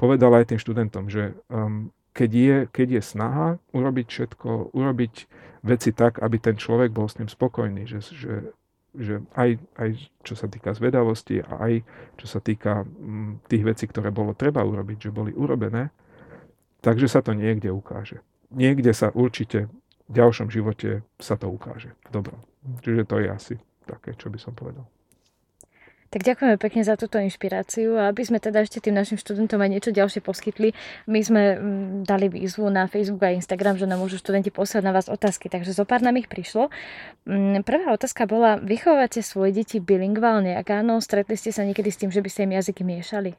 povedal aj tým študentom, že um, keď je, keď je snaha urobiť všetko, urobiť veci tak, aby ten človek bol s ním spokojný, že, že, že aj, aj čo sa týka zvedavosti a aj čo sa týka m, mm, tých vecí, ktoré bolo treba urobiť, že boli urobené, takže sa to niekde ukáže. Niekde sa určite v ďalšom živote sa to ukáže. Dobro. Čiže to je asi také, čo by som povedal. Tak ďakujeme pekne za túto inšpiráciu a aby sme teda ešte tým našim študentom aj niečo ďalšie poskytli, my sme mm, dali výzvu na Facebook a Instagram, že nám môžu študenti poslať na vás otázky, takže zo pár nám ich prišlo. Mm, prvá otázka bola, vychovávate svoje deti bilingválne? Ak áno, stretli ste sa niekedy s tým, že by ste im jazyky miešali?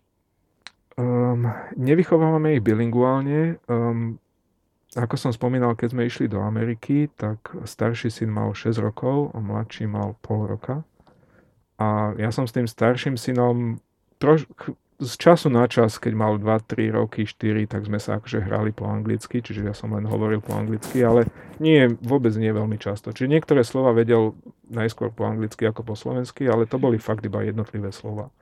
Um, nevychovávame ich bilinguálne. Um, ako som spomínal, keď sme išli do Ameriky, tak starší syn mal 6 rokov a mladší mal pol roka. A ja som s tým starším synom troš, z času na čas, keď mal 2, 3 roky, 4, tak sme sa akože hrali po anglicky, čiže ja som len hovoril po anglicky, ale nie, vôbec nie veľmi často. Čiže niektoré slova vedel najskôr po anglicky ako po slovensky, ale to boli fakt iba jednotlivé slova.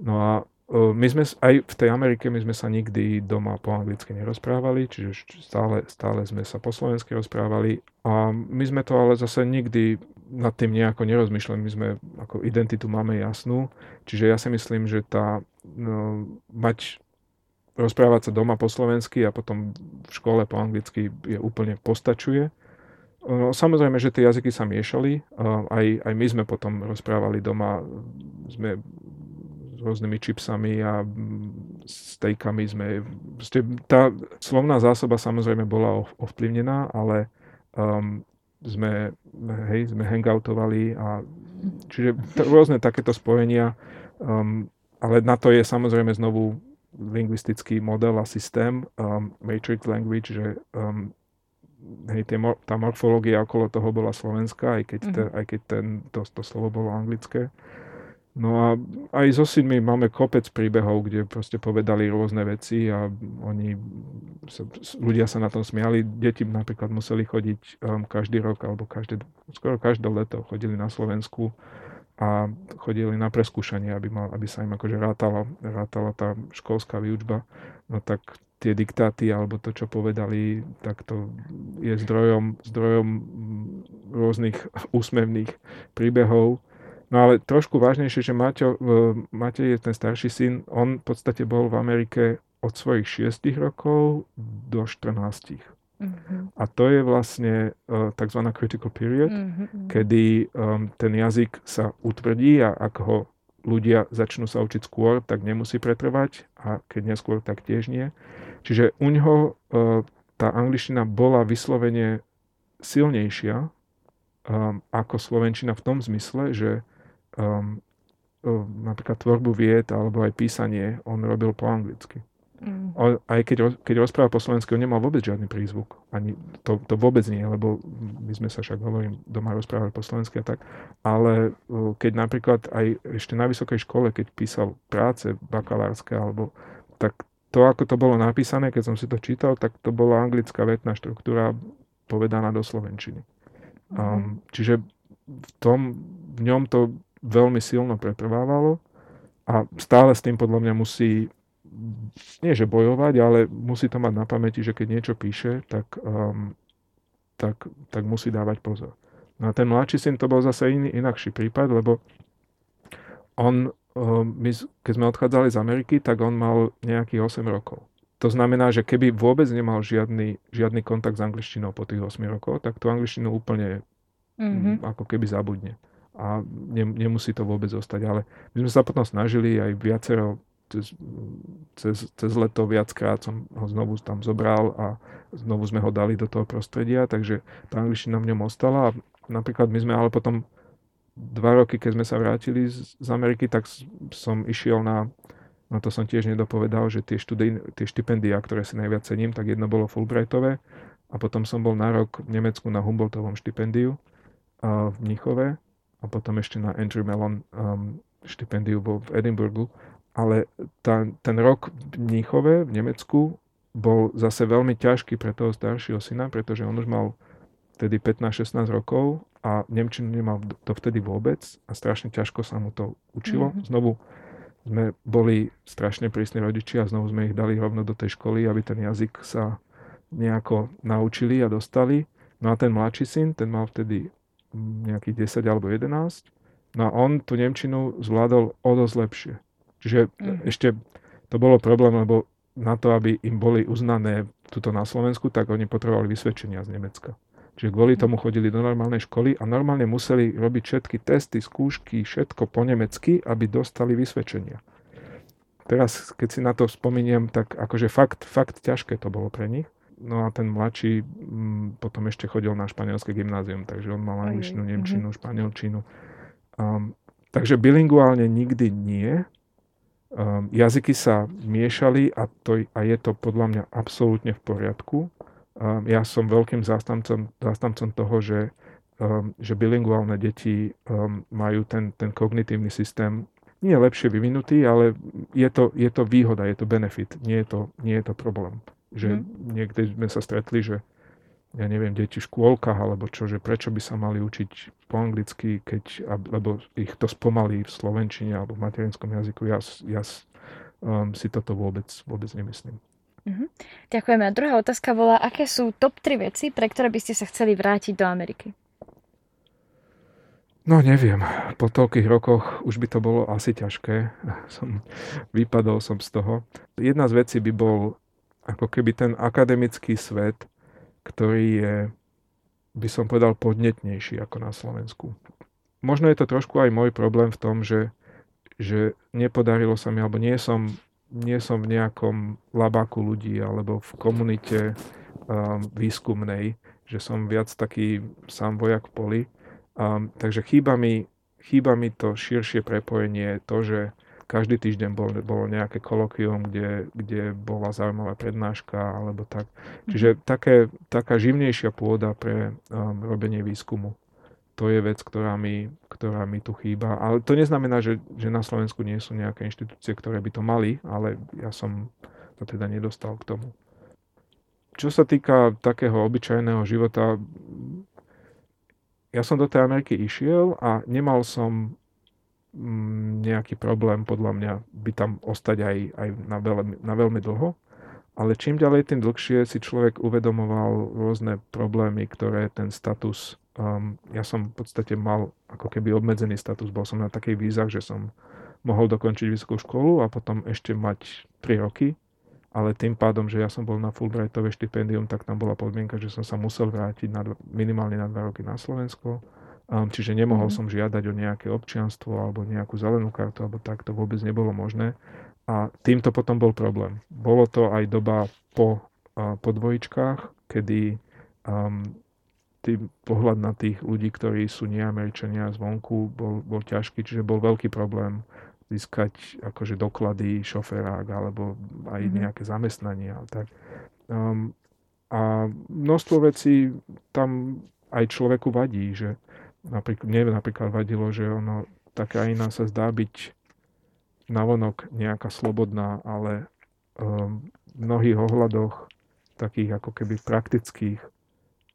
No a my sme aj v tej Amerike my sme sa nikdy doma po anglicky nerozprávali, čiže stále, stále sme sa po slovensky rozprávali. A my sme to ale zase nikdy nad tým nejako nerozmýšľam, my sme ako identitu máme jasnú, čiže ja si myslím, že tá no, mať rozprávať sa doma po slovensky a potom v škole po anglicky je úplne postačuje. Samozrejme, že tie jazyky sa miešali, aj, aj my sme potom rozprávali doma, sme rôznymi čipsami a stejkami sme... Tá slovná zásoba samozrejme bola ovplyvnená, ale um, sme, hej, sme hangoutovali a čiže t- rôzne takéto spojenia, um, ale na to je samozrejme znovu lingvistický model a systém, um, matrix language, že um, hej, tie, tá morfológia okolo toho bola slovenská, aj keď, te, mm-hmm. aj keď ten, to, to slovo bolo anglické. No a aj so synmi máme kopec príbehov, kde proste povedali rôzne veci a oni, sa, ľudia sa na tom smiali. Deti napríklad museli chodiť um, každý rok alebo každé, skoro každé leto chodili na Slovensku a chodili na preskúšanie, aby, mal, aby sa im akože rátala, rátala tá školská výučba. No tak tie diktáty alebo to, čo povedali, tak to je zdrojom, zdrojom rôznych úsmevných príbehov No ale trošku vážnejšie, že Maťo, Matej je ten starší syn, on v podstate bol v Amerike od svojich 6 rokov do 14. Mm-hmm. A to je vlastne uh, tzv. critical period, mm-hmm. kedy um, ten jazyk sa utvrdí a ak ho ľudia začnú sa učiť skôr, tak nemusí pretrvať a keď neskôr, tak tiež nie. Čiže u ňoho uh, tá angličtina bola vyslovene silnejšia um, ako slovenčina v tom zmysle, že um, napríklad tvorbu vied alebo aj písanie on robil po anglicky. Mm. Aj keď, keď rozprával po slovensky, on nemal vôbec žiadny prízvuk. Ani to, to vôbec nie, lebo my sme sa však, hovorím, doma rozprávali po slovensky a tak. Ale keď napríklad aj ešte na vysokej škole, keď písal práce bakalárske, alebo tak to, ako to bolo napísané, keď som si to čítal, tak to bola anglická vetná štruktúra povedaná do slovenčiny. Mm. Um, čiže v tom, v ňom to veľmi silno pretrvávalo a stále s tým podľa mňa musí nie že bojovať, ale musí to mať na pamäti, že keď niečo píše, tak, um, tak, tak musí dávať pozor. No a ten mladší syn to bol zase iný, inakší prípad, lebo on, um, my, keď sme odchádzali z Ameriky, tak on mal nejakých 8 rokov. To znamená, že keby vôbec nemal žiadny, žiadny kontakt s angličtinou po tých 8 rokov, tak tú angličtinu úplne mm-hmm. ako keby zabudne a ne, nemusí to vôbec zostať. Ale my sme sa potom snažili aj viacero cez, cez, cez leto viackrát som ho znovu tam zobral a znovu sme ho dali do toho prostredia, takže tá angličtina v ňom ostala a napríklad my sme ale potom dva roky, keď sme sa vrátili z, z Ameriky, tak som išiel na, na to som tiež nedopovedal, že tie, študij, tie štipendia, ktoré si najviac cením, tak jedno bolo Fulbrightové a potom som bol na rok v Nemecku na Humboldtovom štipendiu v Mnichove a potom ešte na Andrew Mellon um, štipendiu bol v Edinburghu. Ale tá, ten rok v Mníchove, v Nemecku, bol zase veľmi ťažký pre toho staršieho syna, pretože on už mal vtedy 15-16 rokov a Nemčinu nemal to vtedy vôbec a strašne ťažko sa mu to učilo. Mm-hmm. Znovu sme boli strašne prísni rodičia a znovu sme ich dali rovno do tej školy, aby ten jazyk sa nejako naučili a dostali. No a ten mladší syn, ten mal vtedy nejakých 10 alebo 11. No a on tú Nemčinu zvládol o dosť lepšie. Čiže mm. ešte to bolo problém, lebo na to, aby im boli uznané tuto na Slovensku, tak oni potrebovali vysvedčenia z Nemecka. Čiže kvôli tomu chodili do normálnej školy a normálne museli robiť všetky testy, skúšky, všetko po nemecky, aby dostali vysvedčenia. Teraz, keď si na to spomeniem, tak akože fakt, fakt ťažké to bolo pre nich. No a ten mladší m, mm, potom ešte chodil na španielské gymnázium, takže on mal angličtinu, mhm. nemčinu, španielčinu. Um, takže bilinguálne nikdy nie. Um, jazyky sa miešali a, to, a je to podľa mňa absolútne v poriadku. Um, ja som veľkým zástancom, zástancom toho, že, um, že bilinguálne deti um, majú ten, ten kognitívny systém nie je lepšie vyvinutý, ale je to, je to výhoda, je to benefit, nie je to, nie je to problém. Že mm. niekde sme sa stretli, že ja neviem, deti v škôlkach alebo čo, že prečo by sa mali učiť po anglicky, keď, lebo ich to spomalí v slovenčine alebo v materinskom jazyku. Ja, ja um, si toto vôbec, vôbec nemyslím. Mm-hmm. Ďakujeme. A druhá otázka bola, aké sú top 3 veci, pre ktoré by ste sa chceli vrátiť do Ameriky? No neviem, po toľkých rokoch už by to bolo asi ťažké. Som, vypadol som z toho. Jedna z vecí by bol ako keby ten akademický svet, ktorý je, by som povedal, podnetnejší ako na Slovensku. Možno je to trošku aj môj problém v tom, že, že nepodarilo sa mi, alebo nie som, nie som v nejakom labáku ľudí, alebo v komunite um, výskumnej, že som viac taký sám vojak v poli. Um, takže chýba mi, chýba mi to širšie prepojenie, to, že každý týždeň bol, bolo nejaké kolokvium, kde, kde bola zaujímavá prednáška alebo tak. Mhm. Čiže také, taká živnejšia pôda pre um, robenie výskumu. to je vec, ktorá mi, ktorá mi tu chýba. Ale to neznamená, že, že na Slovensku nie sú nejaké inštitúcie, ktoré by to mali, ale ja som to teda nedostal k tomu. Čo sa týka takého obyčajného života, ja som do tej Ameriky išiel a nemal som nejaký problém podľa mňa by tam ostať aj, aj na, veľmi, na veľmi dlho. Ale čím ďalej, tým dlhšie si človek uvedomoval rôzne problémy, ktoré ten status, um, ja som v podstate mal ako keby obmedzený status, bol som na takej vízach, že som mohol dokončiť vysokú školu a potom ešte mať 3 roky, ale tým pádom, že ja som bol na Fulbrightové štipendium, tak tam bola podmienka, že som sa musel vrátiť na, minimálne na 2 roky na Slovensko. Čiže nemohol mm. som žiadať o nejaké občianstvo alebo nejakú zelenú kartu, alebo tak to vôbec nebolo možné. A týmto potom bol problém. Bolo to aj doba po, po dvojičkách, kedy um, tý pohľad na tých ľudí, ktorí sú neameričania zvonku, bol, bol ťažký, čiže bol veľký problém získať akože doklady šoférák alebo aj mm-hmm. nejaké zamestnanie. Tak. Um, a množstvo vecí tam aj človeku vadí, že napríklad, mne napríklad vadilo, že ono, tá krajina sa zdá byť navonok nejaká slobodná, ale um, v mnohých ohľadoch, takých ako keby praktických,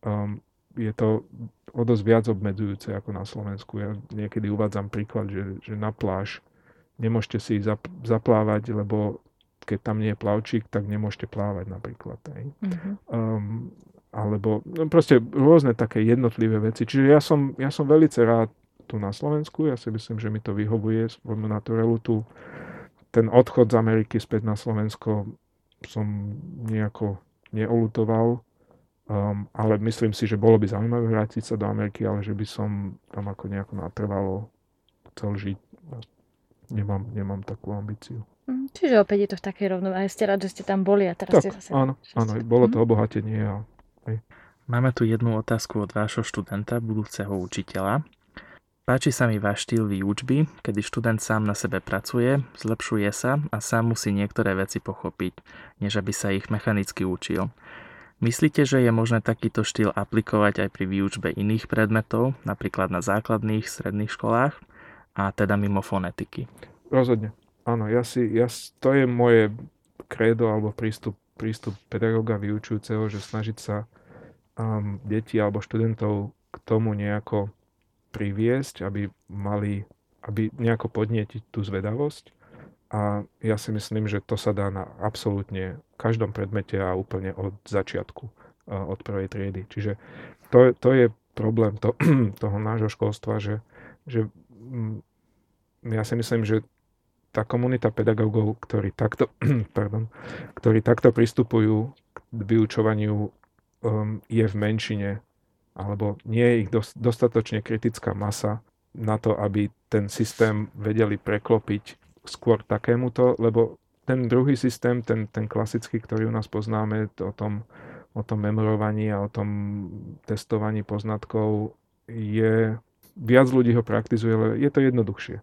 um, je to o dosť viac obmedzujúce ako na Slovensku. Ja niekedy uvádzam príklad, že, že na pláž nemôžete si zap, zaplávať, lebo keď tam nie je plavčík, tak nemôžete plávať napríklad. Hej. Mm-hmm. Um, alebo no proste rôzne také jednotlivé veci. Čiže ja som, ja som veľmi rád tu na Slovensku. Ja si myslím, že mi to vyhovuje svojmu naturelu tu. Ten odchod z Ameriky späť na Slovensko som nejako neolutoval, um, ale myslím si, že bolo by zaujímavé vrátiť sa do Ameriky, ale že by som tam ako nejako natrvalo chcel žiť. Nemám, nemám takú ambíciu. Mm, čiže opäť je to v takej rovnováhe. Ste rád, že ste tam boli a teraz tak, ste zase... áno, áno, bolo to mhm. obohatenie. A. Máme tu jednu otázku od vášho študenta, budúceho učiteľa. Páči sa mi váš štýl výučby, kedy študent sám na sebe pracuje, zlepšuje sa a sám musí niektoré veci pochopiť, než aby sa ich mechanicky učil. Myslíte, že je možné takýto štýl aplikovať aj pri výučbe iných predmetov, napríklad na základných, stredných školách a teda mimo fonetiky? Rozhodne. Áno, ja si, ja, to je moje kredo alebo prístup, prístup pedagóga vyučujúceho, že snažiť sa um, deti alebo študentov k tomu nejako priviesť, aby mali, aby nejako podnietiť tú zvedavosť. A ja si myslím, že to sa dá na absolútne každom predmete a úplne od začiatku, od prvej triedy. Čiže to, to je problém to, toho nášho školstva, že, že mm, ja si myslím, že tá komunita pedagógov, ktorí takto, pardon, ktorí takto pristupujú k vyučovaniu, um, je v menšine alebo nie je ich dostatočne kritická masa na to, aby ten systém vedeli preklopiť skôr takémuto, lebo ten druhý systém, ten, ten klasický, ktorý u nás poznáme, o tom, o tom memorovaní a o tom testovaní poznatkov, je, viac ľudí ho praktizuje, ale je to jednoduchšie.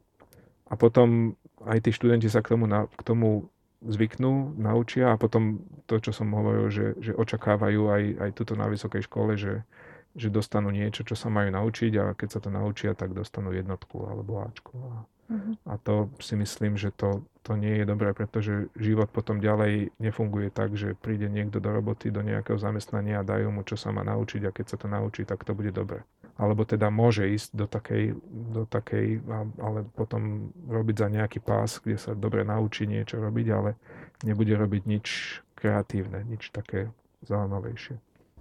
A potom aj tí študenti sa k tomu, na, k tomu zvyknú, naučia a potom to, čo som hovoril, že, že očakávajú aj, aj tuto na vysokej škole, že, že dostanú niečo, čo sa majú naučiť a keď sa to naučia, tak dostanú jednotku alebo Ačku. A, uh-huh. a to si myslím, že to, to nie je dobré, pretože život potom ďalej nefunguje tak, že príde niekto do roboty, do nejakého zamestnania a dajú mu, čo sa má naučiť a keď sa to naučí, tak to bude dobre. Alebo teda môže ísť do takej, do takej ale potom robiť za nejaký pás, kde sa dobre naučí niečo robiť, ale nebude robiť nič kreatívne, nič také zaujímavejšie.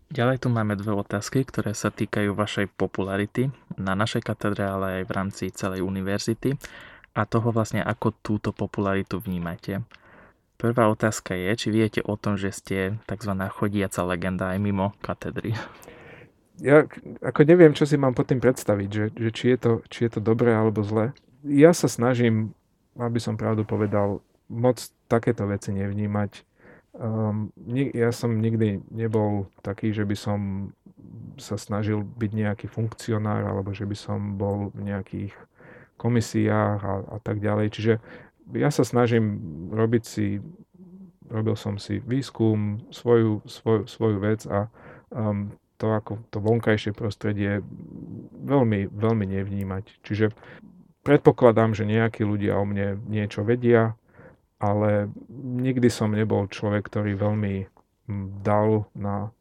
Ďalej tu máme dve otázky, ktoré sa týkajú vašej popularity na našej katedre, ale aj v rámci celej univerzity a toho vlastne, ako túto popularitu vnímate. Prvá otázka je, či viete o tom, že ste tzv. chodiaca legenda aj mimo katedry. Ja ako neviem, čo si mám pod tým predstaviť, že, že či, je to, či je to dobré alebo zlé. Ja sa snažím, aby som pravdu povedal, moc takéto veci nevnímať Um, ja som nikdy nebol taký, že by som sa snažil byť nejaký funkcionár alebo že by som bol v nejakých komisiách a, a tak ďalej. Čiže ja sa snažím robiť si, robil som si výskum, svoju, svoj, svoju vec a um, to ako to vonkajšie prostredie veľmi, veľmi nevnímať. Čiže predpokladám, že nejakí ľudia o mne niečo vedia, ale nikdy som nebol človek, ktorý veľmi dal na,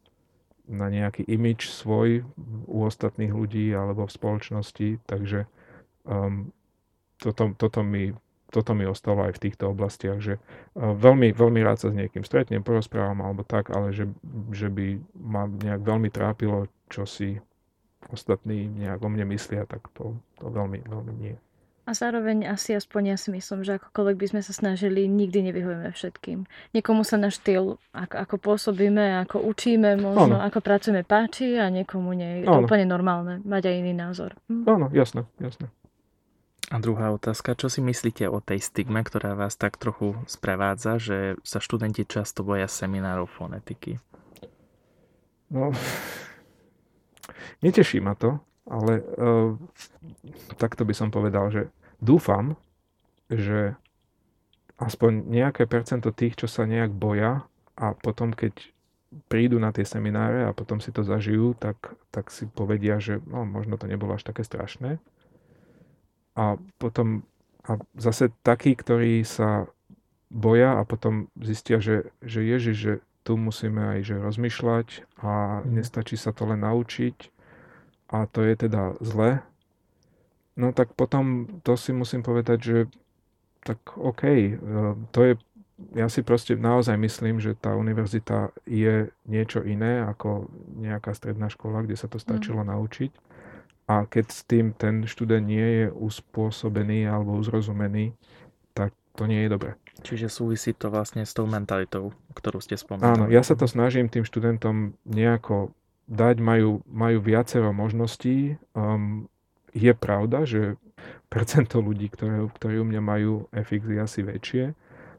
na nejaký imič svoj u ostatných ľudí alebo v spoločnosti, takže um, toto, toto, mi, toto mi ostalo aj v týchto oblastiach, že uh, veľmi, veľmi rád sa s niekým stretnem, porozprávam alebo tak, ale že, že by ma nejak veľmi trápilo, čo si ostatní nejak o mne myslia, tak to, to veľmi, veľmi nie. A zároveň asi aspoň ja si myslím, že akokoľvek by sme sa snažili, nikdy nevyhujeme všetkým. Niekomu sa náš štýl, ako, ako pôsobíme, ako učíme, možno ano. ako pracujeme páči a niekomu nie. Je to úplne normálne mať aj iný názor. Hm? Áno, jasné, jasné. A druhá otázka, čo si myslíte o tej stigme, ktorá vás tak trochu sprevádza, že sa študenti často boja seminárov fonetiky? No, neteší ma to, ale uh, takto by som povedal, že dúfam, že aspoň nejaké percento tých, čo sa nejak boja a potom, keď prídu na tie semináre a potom si to zažijú, tak, tak si povedia, že no, možno to nebolo až také strašné. A potom a zase takí, ktorí sa boja a potom zistia, že, že Ježiš, že tu musíme aj že rozmýšľať a mhm. nestačí sa to len naučiť a to je teda zle, no tak potom to si musím povedať, že tak OK, e, to je, ja si proste naozaj myslím, že tá univerzita je niečo iné ako nejaká stredná škola, kde sa to stačilo mm. naučiť. A keď s tým ten študent nie je uspôsobený alebo uzrozumený, tak to nie je dobré. Čiže súvisí to vlastne s tou mentalitou, ktorú ste spomenuli. Áno, ja sa to snažím tým študentom nejako dať, majú, majú viacero možností. Um, je pravda, že percento ľudí, ktoré, ktorí u mňa majú FX je asi väčšie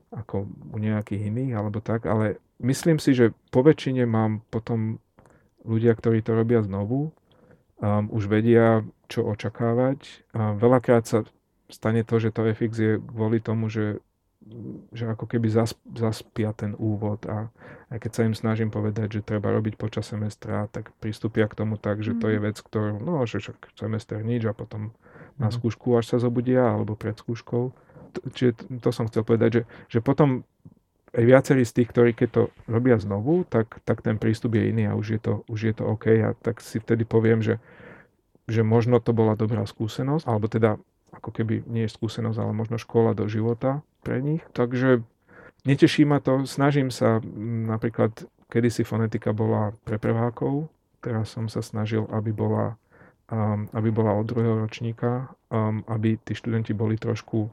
ako u nejakých iných alebo tak, ale myslím si, že po väčšine mám potom ľudia, ktorí to robia znovu, um, už vedia, čo očakávať. Um, veľakrát sa stane to, že to FX je kvôli tomu, že že ako keby zaspia ten úvod a aj keď sa im snažím povedať, že treba robiť počas semestra, tak pristúpia k tomu tak, že to je mhm. vec, ktorú, no, že však semester nič a potom na mhm. skúšku až sa zobudia alebo pred skúškou. Čiže to som chcel povedať, že, že potom aj viacerí z tých, ktorí keď to robia znovu, tak, tak ten prístup je iný a už je to, už je to OK. A tak si vtedy poviem, že, že možno to bola dobrá skúsenosť, alebo teda ako keby nie je skúsenosť, ale možno škola do života pre nich. Takže neteší ma to, snažím sa napríklad, kedysi fonetika bola pre prvákov, teraz som sa snažil, aby bola, um, aby bola od druhého ročníka, um, aby tí študenti boli trošku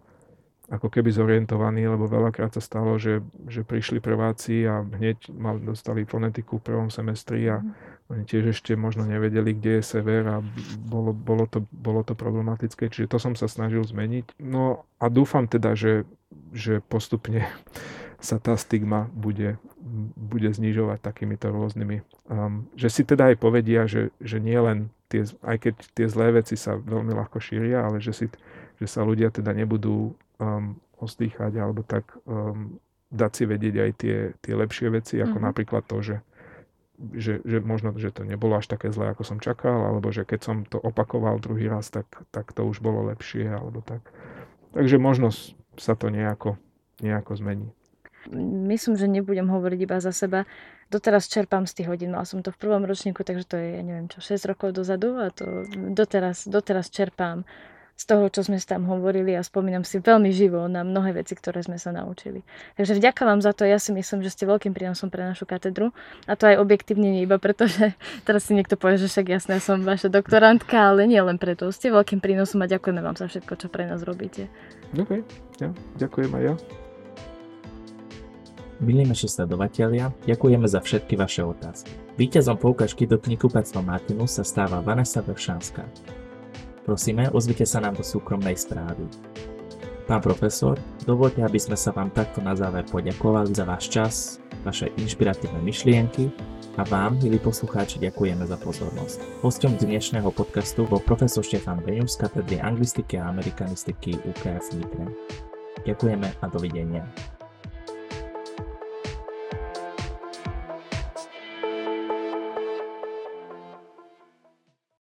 ako keby zorientovaní, lebo veľakrát sa stalo, že, že prišli prváci a hneď mal, dostali fonetiku v prvom semestri a mm. oni tiež ešte možno nevedeli, kde je sever a bolo, bolo, to, bolo to problematické, čiže to som sa snažil zmeniť. No a dúfam teda, že, že postupne sa tá stigma bude, bude znižovať takýmito rôznymi. Um, že si teda aj povedia, že, že nie len tie, aj keď tie zlé veci sa veľmi ľahko šíria, ale že, si, že sa ľudia teda nebudú um, ostýchať alebo tak um, dať si vedieť aj tie, tie lepšie veci, ako mm-hmm. napríklad to, že, že, že možno, že to nebolo až také zlé, ako som čakal, alebo že keď som to opakoval druhý raz, tak, tak to už bolo lepšie, alebo tak. Takže možno sa to nejako, nejako zmení. Myslím, že nebudem hovoriť iba za seba. Doteraz čerpám z tých hodín. Mal som to v prvom ročníku, takže to je, ja neviem čo, 6 rokov dozadu a to doteraz, doteraz čerpám z toho, čo sme tam hovorili a spomínam si veľmi živo na mnohé veci, ktoré sme sa naučili. Takže vďaka vám za to, ja si myslím, že ste veľkým prínosom pre našu katedru a to aj objektívne nie iba preto, že teraz si niekto povie, že však jasné, som vaša doktorantka, ale nie len preto. Ste veľkým prínosom a ďakujeme vám za všetko, čo pre nás robíte. OK, ja, ďakujem aj ja. Milí naši sledovatelia, ďakujeme za všetky vaše otázky. Výťazom poukažky do knihkupectva Martinu sa stáva Vanessa Vršanská. Prosíme, ozvite sa nám do súkromnej správy. Pán profesor, dovolte, aby sme sa vám takto na záver poďakovali za váš čas, vaše inšpiratívne myšlienky a vám, milí poslucháči, ďakujeme za pozornosť. Hostom dnešného podcastu bol profesor Štefan Beňus z katedry anglistiky a amerikanistiky UKF Nitre. Ďakujeme a dovidenia.